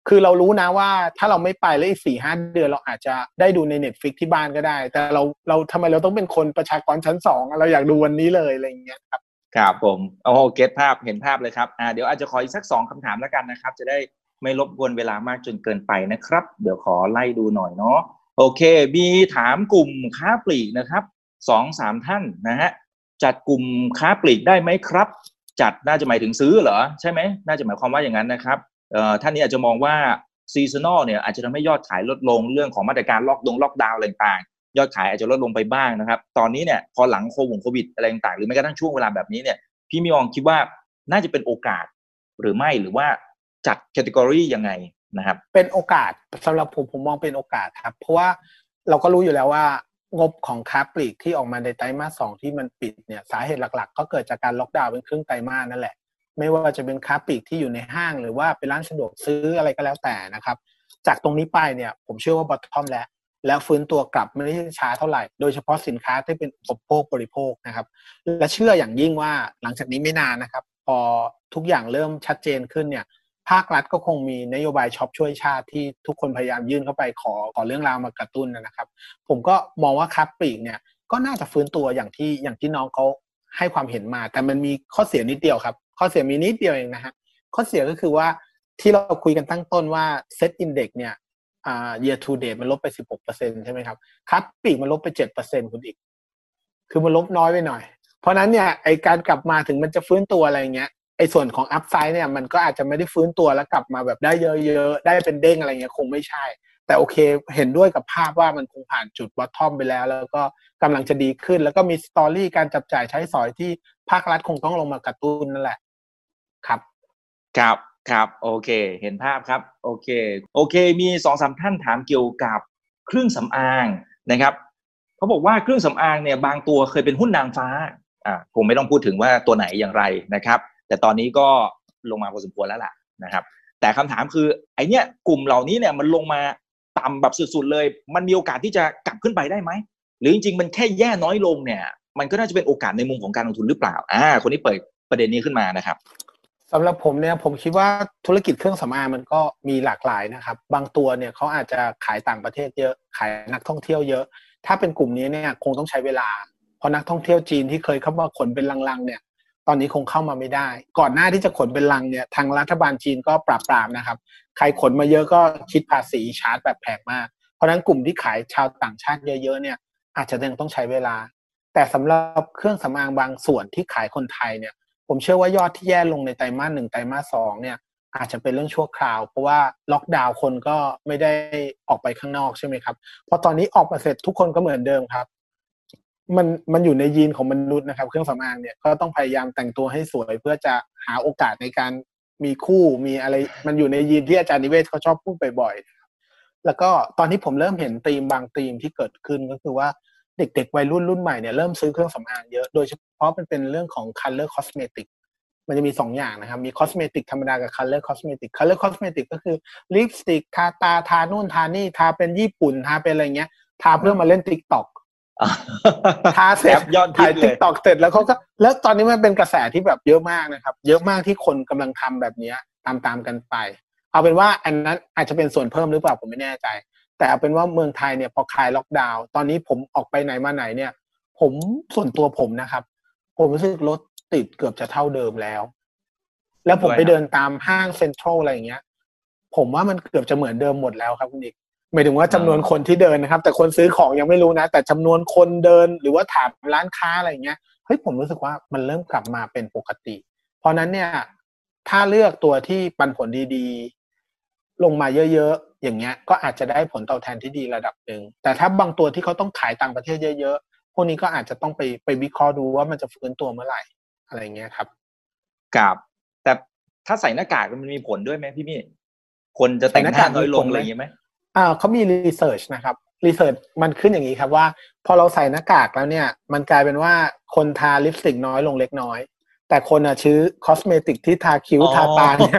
คือเรารู้นะว่าถ้าเราไม่ไปแล้วอีกสี่ห้าเดือนเราอาจจะได้ดูในเน็ตฟิกที่บ้านก็ได้ แต่เราเราทำไมเราต้องเป็นคนประชากรชั้นสองเราอยากดูวันนี้เลยอะไรอย่างเงี้ยครับครับผมโอ้โหเก็ตภาพเห็นภาพเลยครับอ่าเดี๋ยวอาจจะขออีกสักสองคำถามแล้วกันนะครับ จะได้ไม่รบกวนเวลามากจนเกินไปนะครับ เดี๋ยวขอไล่ดูหน่อยเนาะโอเคมีถามกลุ่มค้าปลีกนะครับสองสามท่านนะฮะจัดกลุ่มค้าปลีกได้ไหมครับ จัดน่าจะหมายถึงซื้อเหรอใช่ไหมน่าจะหมายความว่าอย่างนั้นนะครับ ท่านนี้อาจจะมองว่า seasonal เนี่ยอาจจะทำให้ยอดขายลดลงเรื่องของมาตรการล็อกดงล็อกดาวน์อะไรต่างๆ ยอดขายอาจจะลดลงไปบ้างนะครับ ตอนนี้เนี่ยพอหลังโควงโควิดอะไรต่างๆ หรือแม้กระทั่งช่วงเวลาแบบนี้เนี่ยพี่มิองคิดว่าน่าจะเป็นโอกาสหรือไม่หรือว่าจัด category ยังไงนะครับ เป็นโอกาสสำหรับผมผมมองเป็นโอกาสครับ เพราะว่าเราก็รู้อยู่แล้วว่างบของค้าปลีกที่ออกมาในไตรมาสสองที่มันปิดเนี่ยสาเหตุหลัก ๆ ก็เกิดจากการล็อกดาวน์เป็นครึ่งไตรมาสนั่นแหละ ไม่ว่าจะเป็นค้าปลีกที่อยู่ในห้างหรือว่าเป็นร้านสะดวกซื้ออะไรก็แล้วแต่นะครับ จากตรงนี้ไปเนี่ยผมเชื่อว่า bottom แล้วแล้วฟื้นตัวกลับไม่ได้ช้าเท่าไหร่ โดยเฉพาะสินค้าที่เป็นอุปโภคบริโภคนะครับ และเชื่ออย่างยิ่งว่าหลังจากนี้ไม่นานนะครับ พอทุกอย่างเริ่มชัดเจนขึ้นเนี่ย ภาครัฐก็คงมีนโยบายช็อปช่วยชาติที่ทุกคนพยายามยื่นเข้าไปขอขอเรื่องราวมากระตุ้นนะครับ ผมก็มองว่าค้าปลีกเนี่ยก็น่าจะฟื้นตัวอย่างที่อย่างที่น้องเขา ให้ความเห็นมา แต่มันมีข้อเสียนิดเดียวครับ ข้อเสียมีนิดเดียวเองนะฮะข้อเสียก็คือว่าที่เราคุยกันตั้งต้นว่า SET Index เนี่ยอ่า year to date มันลบไป 16%ใช่ไหมครับค้าปลีกมันลบไป 7%คุณอีก คือมันลบน้อยไปหน่อย เพราะนั้นเนี่ยไอการกลับมาถึงมันจะฟื้นตัวอะไรเงี้ยไอส่วนของอัพไซด์เนี่ยมันก็อาจจะไม่ได้ฟื้นตัวแล้วกลับมาแบบได้เยอะๆ ได้เป็นเด้งอะไรเงี้ยคงไม่ใช่ แต่โอเคเห็นด้วยกับภาพว่ามันคงผ่านจุดวัตทอมไปแล้ว แล้วก็กำลังจะดีขึ้น แล้วก็มีสตอรี่การจับจ่ายใช้สอยที่ภาครัฐคงต้องลงมากระตุ้นนั่นแหละครับครับครับโอเค เห็นภาพครับโอเค โอเค มีสองสามท่านถามเกี่ยวกับเครื่องสำอางนะครับเขาบอกว่าเครื่องสำอางเนี่ยบางตัวเคยเป็นหุ้นนางฟ้าอ่าคงไม่ต้องพูดถึงว่าตัวไหนอย่างไรนะครับ แต่ตอนนี้ก็ลงมาพอสมควรแล้วล่ะนะครับ แต่คำถามคือไอเนี้ยกลุ่มเหล่านี้เนี่ยมันลงมา ต่ำแบบสุดๆเลย มันมีโอกาสที่จะกลับขึ้นไปได้ไหม หรือจริงๆ มันแค่แย่น้อยลงเนี่ย มันก็น่าจะเป็นโอกาสในมุมของการลงทุนหรือเปล่า อ่า คนนี้เปิดประเด็นนี้ขึ้นมานะครับสำหรับผมเนี่ยผมคิดว่าธุรกิจเครื่องสำอางมันก็มีหลากหลายนะครับ บางตัวเนี่ยเขาอาจจะขายต่างประเทศเยอะขายนักท่องเที่ยวเยอะ ถ้าเป็นกลุ่มนี้เนี่ยคงต้องใช้เวลาเพราะนักท่องเที่ยวจีนที่เคยเข้ามาขนเป็นลังๆเนี่ย ตอนนี้คงเข้ามาไม่ได้ ก่อนหน้าที่จะขนเป็นลังเนี่ยทางรัฐบาลจีนก็ปราบปรามนะครับ ใครขนมาเยอะก็คิดภาษีชาร์จแบบแพงมาก เพราะนั้นกลุ่มที่ขายชาวต่างชาติเยอะๆเนี่ย อาจจะยังต้องใช้เวลา แต่สำหรับเครื่องสำอางบางส่วนที่ขายคนไทยเนี่ย ผมเชื่อว่ายอดที่แย่ลงในไตรมาสหนึ่งไตรมาสสองเนี่ยอาจจะเป็นเรื่องชั่วคราว เพราะว่าล็อกดาวน์คนก็ไม่ได้ออกไปข้างนอกใช่ไหมครับพอตอนนี้ออกมาเสร็จทุกคนก็เหมือนเดิมครับ มันมันอยู่ในยีนของมนุษย์นะครับ เครื่องสำอางเนี่ยก็ต้องพยายามแต่งตัวให้สวย เพื่อจะหาโอกาสในการมีคู่มีอะไร มันอยู่ในยีนที่อาจารย์นิเวศเขาชอบพูดบ่อยๆแล้วก็ตอนนี้ผมเริ่มเห็นธีมบางธีมที่เกิดขึ้นก็คือว่าเด็กๆวัยรุ่นรุ่นใหม่เนี่ยเริ่มซื้อเครื่องสำอางเยอะโดยเฉพาะมันเป็นเรื่องของ color cosmetic มันจะมีสองอย่างนะครับ มี cosmetic ธรรมดากับ color cosmetic color cosmetic ก็คือลิปสติกทาตาทานู่นทานี่ทาเป็นญี่ปุ่นทาเป็นอะไรเงี้ย ทาเพื่อมาเล่น TikTok ทาเสร็จถ่ายเลย แอปยอดฮิต TikTok เสร็จแล้วเขาก็แล้วตอนนี้มันเป็นกระแสที่แบบเยอะมากนะครับ เยอะมากที่คนกำลังทำแบบเนี้ยตามตามๆกันไป เอาเป็นว่าอันนั้นอาจจะเป็นส่วนเพิ่มหรือเปล่าผมไม่แน่ใจ แต่เอาเป็นว่าเมืองไทยเนี่ยพอคลายล็อกดาวน์ตอนนี้ผมออกไปไหนมาไหนเนี่ย ผมส่วนตัวผมนะครับ ผมรู้สึกรถติดเกือบจะเท่าเดิมแล้ว แล้วผมไปเดินตามห้างเซ็นทรัลอะไรอย่างเงี้ย ผมว่ามันเกือบจะเหมือนเดิมหมดแล้วครับคุณอีก หมายถึงว่าจำนวนคนที่เดินนะครับ แต่คนซื้อของยังไม่รู้นะ แต่จำนวนคนเดินหรือว่าถามร้านค้าอะไรเงี้ยเฮ้ยผมรู้สึกว่ามันเริ่มกลับมาเป็นปกติ เพราะนั้นเนี่ย ถ้าเลือกตัวที่ปันผลดีๆ ลงมาเยอะๆ อย่างเงี้ย ก็อาจจะได้ผลตอบแทนที่ดีระดับหนึ่งแต่ถ้าบางตัวที่เขาต้องขายต่างประเทศเยอะๆ พวกนี้ก็อาจจะต้องไปไปวิเคราะห์ดูว่ามันจะฟื้นตัวเมื่อไหร่อะไรเงี้ยครับกับแต่ถ้าใส่หน้ากากมันมีผลด้วยไหมพี่มี่คนจะแต่งหน้าน้อยลงอะไรอย่างเงี้ยไหม เขามีรีเสิร์ชนะครับรีเสิร์ชมันขึ้นอย่างนี้ครับว่า พอเราใส่หน้ากากแล้วเนี่ย มันกลายเป็นว่าคนทาลิปสติกน้อยลงเล็กน้อย แต่คนอะซื้อ cosmetic ที่ทาคิ้วทาตาเนี่ย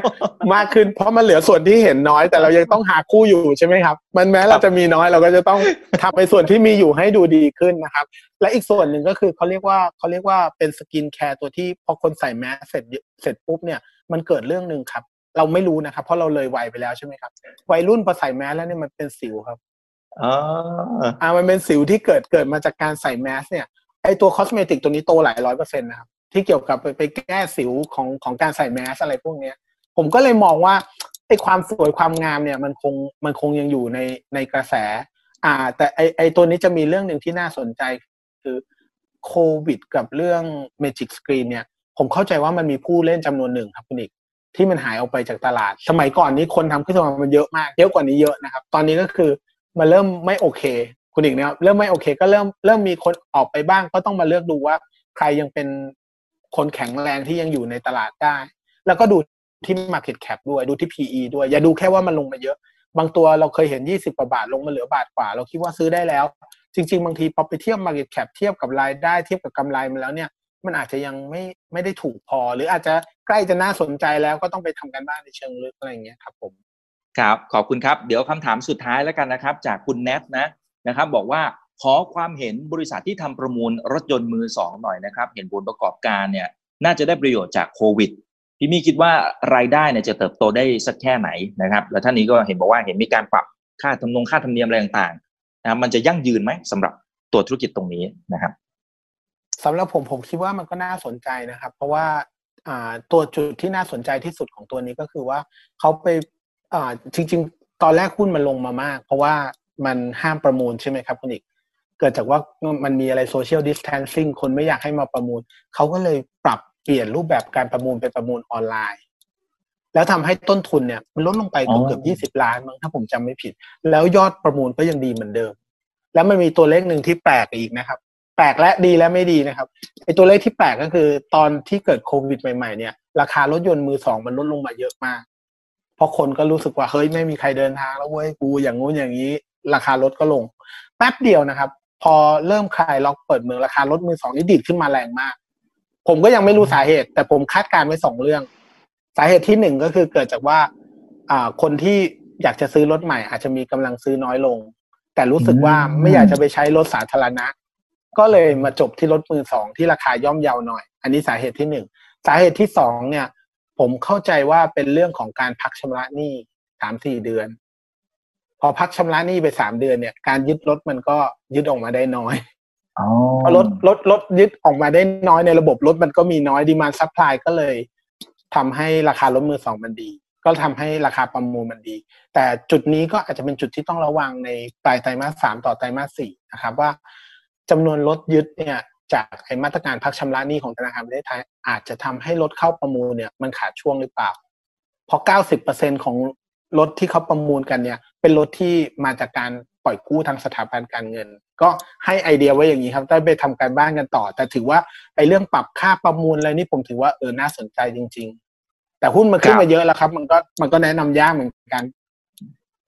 มากขึ้นเพราะมันเหลือส่วนที่เห็นน้อย แต่เรายังต้องหาคู่อยู่ใช่ไหมครับ มันแม้เราจะมีน้อยเราก็จะต้องทำในส่วนที่มีอยู่ให้ดูดีขึ้นนะครับ และอีกส่วนหนึ่งก็คือเขาเรียกว่าเขาเรียกว่าเป็น skincare ตัวที่พอคนใส่แมสก์เสร็จเสร็จปุ๊บเนี่ยมันเกิดเรื่องหนึ่งครับ เราไม่รู้นะครับ เพราะเราเลยวัยไปแล้วใช่ไหมครับวัยรุ่นพอใส่แมสก์แล้วเนี่ยมันเป็นสิวครับอ๋ออ่ามันเป็นสิวที่เกิดเกิดมาจากการใส่แมสเนี่ยไอตัวคอสเมติกตัวนี้โตหลายร้อยเปอร์เซ็นต์นะครับที่เกี่ยวกับไปไปแก้สิวของของการใส่แมสอะไรพวกเนี้ย ผมก็เลยมองว่าไอความสวยความงามเนี่ยมันคงมันคงยังอยู่ในในกระแส อ่า แต่ไอไอตัวนี้จะมีเรื่องหนึ่งที่น่าสนใจ คือโควิดกับเรื่อง Magic Screen เนี่ย ผมเข้าใจว่ามันมีผู้เล่นจำนวนหนึ่งครับคุณอีก ที่มันหายออกไปจากตลาด สมัยก่อนนี้คนทำขึ้นมามันเยอะมาก เยอะกว่านี้เยอะนะครับ ตอนนี้ก็คือมันเริ่มไม่โอเค คุณอีกเนี่ยเริ่มไม่โอเค ก็เริ่มเริ่มมีคนออกไปบ้าง ก็ต้องมาเลือกดูว่า ใครยังเป็นคนแข็งแรงที่ยังอยู่ในตลาดได้ แล้วก็ดูที่ Market Cap ด้วย ดูที่ PE ด้วย อย่าดูแค่ว่ามันลงมาเยอะ บางตัวเราเคยเห็น 20กว่าบาทลงมาเหลือบาทกว่า เราคิดว่าซื้อได้แล้ว จริง ๆ บางทีพอไปเทียบ Market Cap เทียบกับรายได้เทียบกับกำไรมันแล้วเนี่ย มันอาจจะยังไม่ไม่ได้ถูกพอ หรืออาจจะใกล้จะน่าสนใจแล้วก็ต้องไปทำกันบ้านในเชิงลึกอะไรอย่างเงี้ยครับผมครับขอบคุณครับ เดี๋ยวคำถามสุดท้ายแล้วกันนะครับ จากคุณแนทนะนะครับ บอกว่าขอความเห็นบริษัทที่ทำประมูลรถยนต์มือสองหน่อยนะครับ เห็นผลประกอบการเนี่ย น่าจะได้ประโยชน์จากโควิดพี่มี่คิดว่ารายได้เนี่ยจะเติบโตได้สักแค่ไหนนะครับ แล้วท่านนี้ก็เห็นบอกว่าเห็นมีการปรับค่าธรรมนงค่าธรรมเนียมอะไรต่างๆนะครับมันจะยั่งยืนไหมสำหรับตัวธุรกิจตรงนี้นะครับ สำหรับผมผมคิดว่ามันก็น่าสนใจนะครับ เพราะว่าอ่าตัวจุดที่น่าสนใจที่สุดของตัวนี้ก็คือว่าเขาไปอ่าจริง ๆ ตอนแรกหุ้นมันลงมามาก เพราะว่ามันห้ามประมูลใช่ไหมครับคุณอิก เกิดจากว่ามันมีอะไร social distancing คนไม่อยากให้มาประมูล เขาก็เลยปรับเปลี่ยนรูปแบบการประมูลเป็นประมูลออนไลน์ แล้วทำให้ต้นทุนเนี่ยมันลดลงไปเกือบยี่สิบล้านมั้งถ้าผมจำไม่ผิด แล้วยอดประมูลก็ยังดีเหมือนเดิม แล้วมันมีตัวเลขหนึ่งที่แปลกอีกนะครับ แปลกและดีและไม่ดีนะครับไอตัวเลขที่แปลกก็คือ ตอนที่เกิดโควิดใหม่ๆเนี่ยราคารถยนต์มือสองมันลดลงมาเยอะมาก เพราะคนก็รู้สึกว่าเฮ้ยไม่มีใครเดินทางแล้วเว้ยกูอย่างงู้นอย่างนี้ ราคารถก็ลง แป๊บเดียวนะครับ พอเริ่มคลายล็อกเปิดเมืองราคารถมือสองนี่ดีดขึ้นมาแรงมาก ผมก็ยังไม่รู้สาเหตุ แต่ผมคาดการณ์ไว้สองเรื่อง สาเหตุที่หนึ่งก็คือเกิดจากว่าอ่าคนที่อยากจะซื้อรถใหม่อาจจะมีกำลังซื้อน้อยลง แต่รู้สึกว่าไม่อยากจะไปใช้รถสาธารณะ ก็เลยมาจบที่รถมือสองที่ราคาย่อมเยาหน่อย อันนี้สาเหตุที่หนึ่งสาเหตุที่สองเนี่ย ผมเข้าใจว่าเป็นเรื่องของการพักชำระหนี้สามสี่เดือน พอพักชำระหนี้ไปสามเดือนเนี่ย การยึดรถมันก็ยึดออกมาได้น้อยอ๋อพอรถรถรถยึดออกมาได้น้อยในระบบรถมันก็มีน้อย demand supply ก็เลยทำให้ราคารถมือสองมันดี ก็ทำให้ราคาประมูลมันดี แต่จุดนี้ก็อาจจะเป็นจุดที่ต้องระวังในปลายไตรมาสสามต่อไตรมาสสี่นะครับว่า จำนวนรถยึดเนี่ยจากไอ้มาตรการพักชำระหนี้ของธนาคารประเทศไทย อาจจะทำให้รถเข้าประมูลเนี่ยมันขาดช่วงหรือเปล่า เพราะเก้าสิบเปอร์เซ็นของรถที่เขาประมูลกันเนี่ย เป็นรถที่มาจากการปล่อยกู้ทางสถาบันการเงิน ก็ให้ไอเดียไว้อย่างนี้ครับได้ไปทำการบ้านกันต่อ แต่ถือว่าไอ้เรื่องปรับค่าประมูลอะไรนี่ผมถือว่าเออน่าสนใจจริง ๆ แต่หุ้นมันขึ้นมาเยอะแล้วครับ มันก็มันก็แนะนำยากเหมือนกัน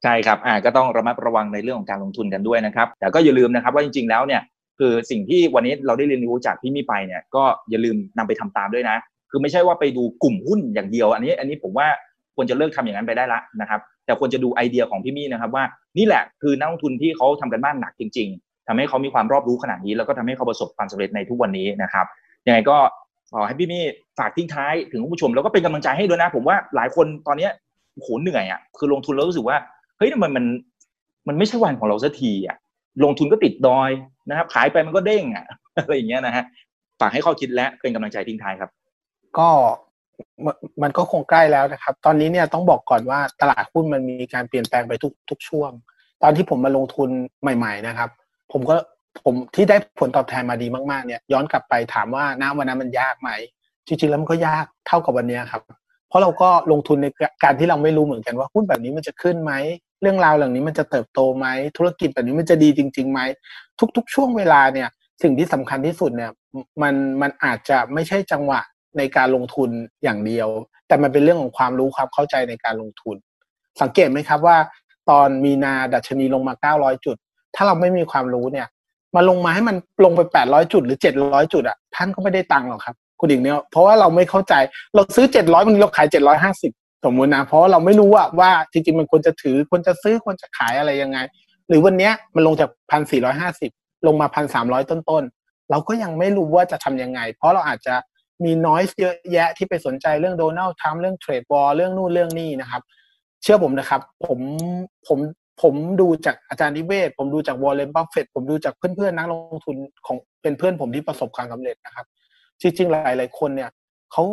ใช่ครับอ่าก็ต้องระมัดระวังในเรื่องของการลงทุนกันด้วยนะครับ แต่ก็อย่าลืมนะครับว่าจริงๆแล้วเนี่ย คือสิ่งที่วันนี้เราได้เรียนรู้จากพี่มี่ไปเนี่ยก็อย่าลืมนำไปทำตามด้วยนะ คือไม่ใช่ว่าไปดูกลุ่มหุ้นอย่างเดียว อันนี้อันนี้ผมว่าควรจะเลิกทำอย่างนั้นไปได้ละนะครับ แต่ควรจะดูไอเดียของพี่มี่นะครับว่านี่แหละคือนักลงทุนที่เขาทำกันบ้านหนักจริง ๆทำให้เขามีความรอบรู้ขนาดนี้แล้วก็ทำให้เขาประสบความสำเร็จในทุกวันนี้นะครับยังไงก็ขอให้พี่มี่ฝากทิ้งท้ายถึงผู้ชมแล้วก็เป็นกำลังใจให้ด้วยนะ ผมว่าหลายคนตอนเนี้ยโหเหนื่อยอะคือลงทุนแล้วรู้สึกว่าเฮ้ยทำไมมันมันไม่ใช่วันของเราสักทีอะลงทุนก็ติดดอย นะครับ ขายไปมันก็เด้งอะอะไรอย่างเงี้ยนะฮะฝากให้ข้อคิดและเป็นกำลังใจทิ้งท้ายครับ ก็มันก็คงใกล้แล้วนะครับ ตอนนี้เนี่ยต้องบอกก่อนว่าตลาดหุ้นมันมีการเปลี่ยนแปลงไปทุกทุกช่วง ตอนที่ผมมาลงทุนใหม่ ๆ นะครับ ผมก็ผมที่ได้ผลตอบแทนมาดีมากๆเนี่ย ย้อนกลับไปถามว่าณวันนั้นมันยากไหมจริงๆแล้วมันก็ยากเท่ากับวันนี้ครับ เพราะเราก็ลงทุนในการที่เราไม่รู้เหมือนกันว่าหุ้นแบบนี้มันจะขึ้นไหม เรื่องราวเหล่านี้มันจะเติบโตไหมธุรกิจแบบนี้มันจะดีจริงๆไหมทุก ๆ ช่วงเวลาเนี่ย สิ่งที่สำคัญที่สุดเนี่ยมันมันอาจจะไม่ใช่จังหวะในการลงทุนอย่างเดียว แต่มันเป็นเรื่องของความรู้ความเข้าใจในการลงทุน สังเกตไหมครับว่า ตอนมีนาดัชนีลงมา 900 จุด ถ้าเราไม่มีความรู้เนี่ยมาลงมาให้มันลงไปแปดร้อยจุดหรือเจ็ดร้อยจุดอะท่านก็ไม่ได้ตังค์หรอกครับคุณอีกเนี่ยเพราะว่าเราไม่เข้าใจเราซื้อเจ็ดร้อยมันเราขายเจ็ดร้อยห้า สมมตินะเพราะเราไม่รู้ว่าว่าจริงๆมันควรจะถือควรจะซื้อควรจะขายอะไรยังไง หรือวันเนี้ยมันลงจากพันสี่ร้อยห้าสิบลงมาพันสามร้อยต้นๆ เราก็ยังไม่รู้ว่าจะทํำยังไง เพราะเราอาจจะมีน้อยเยอะแยะที่ไปสนใจเรื่องโดนัลด์ทรัมป์เรื่องเทรดวอลเรื่องนู่นเรื่องนี่นะครับ เชื่อผมนะครับ ผมผมผมดูจากอาจารย์นิเวศ ผมดูจากวอร์เรนบัฟเฟตต์ผมดูจากเพื่อนๆนักลงทุนของเป็นเพื่อนผมที่ประสบความสาเร็จนะครับ จริงๆหลายๆคนเนี่ยเขา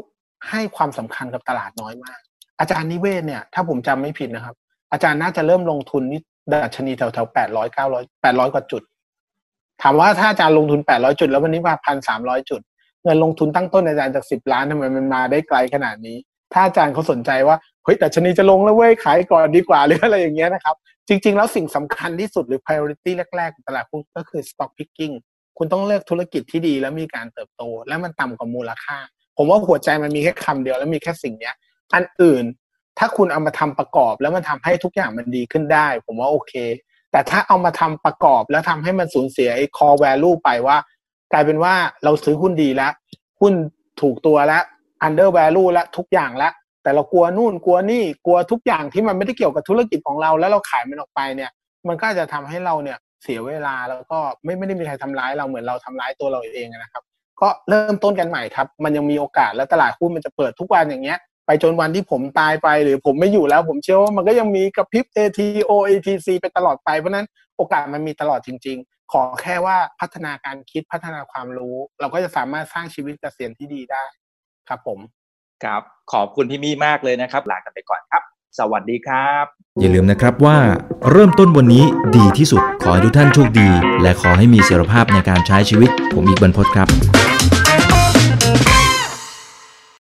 ให้ความสำคัญกับตลาดน้อยมาก อาจารย์นิเวศน์เนี่ย ถ้าผมจำไม่ผิดนะครับ อาจารย์น่าจะเริ่มลงทุนนี่ดัชนีแถวๆแปดร้อยเก้าร้อยแปดร้อยกว่าจุด ถามว่าถ้าอาจารย์ลงทุนแปดร้อยจุด แล้ววันนี้มาพันสามร้อยจุด เงินลงทุนตั้งต้นอาจารย์จากสิบล้านทำไมมันมาได้ไกลขนาดนี้ ถ้าอาจารย์เขาสนใจว่าเฮ้ยแต่ชนีจะลงแล้วเว้ยขายก่อนดีกว่าหรืออะไรอย่างเงี้ยนะครับ จริง ๆ แล้วสิ่งสำคัญที่สุดหรือ priority แรกๆของตลาดหุ้นก็คือ stock picking คุณต้องเลือกธุรกิจที่ดีแล้วมีการเติบโต และมันต่ำกว่ามูลค่า ผมว่าหัวใจมันมีแค่คำเดียว แล้วมีแค่สิ่งเนี้ย อันอื่น ถ้าคุณเอามาทำประกอบแล้วมันทำให้ทุกอย่างมันดีขึ้นได้ ผมว่าโอเค แต่ถ้าเอามาทำประกอบแล้วทำให้มันสูญเสียไอ้ core value ไปว่า กลายเป็นว่าเราซื้อหุ้นดีแล้วหุ้นถูกตัวแล้ว under value แล้วทุกอย่างแล้วแต่เรากลัวนู่นกลัวนี่กลัวทุกอย่างที่มันไม่ได้เกี่ยวกับธุรกิจของเรา แล้วเราขายมันออกไปเนี่ย มันก็จะทำให้เราเนี่ยเสียเวลาแล้วก็ไม่ไม่ได้มีใครทำร้ายเราเหมือนเราทำร้ายตัวเราเองนะครับ ก็เริ่มต้นกันใหม่ครับ มันยังมีโอกาสและตลาดหุ้นมันจะเปิดทุกวันอย่างเงี้ย ไปจนวันที่ผมตายไปหรือผมไม่อยู่แล้ว ผมเชื่อว่ามันก็ยังมีกระพริบ ATO ATC ไปตลอดไปเพราะนั้นโอกาสมันมีตลอดจริง ๆ ขอแค่ว่าพัฒนาการคิดพัฒนาความรู้ เราก็จะสามารถสร้างชีวิตเกษียณที่ดีได้ครับผมครับขอบคุณพี่มี่มากเลยนะครับลากันไปก่อนครับ สวัสดีครับ อย่าลืมนะครับว่าเริ่มต้นวันนี้ดีที่สุด ขอให้ทุกท่านโชคดี และขอให้มีเสรีภาพในการใช้ชีวิต ผมอีกบรรพศครับ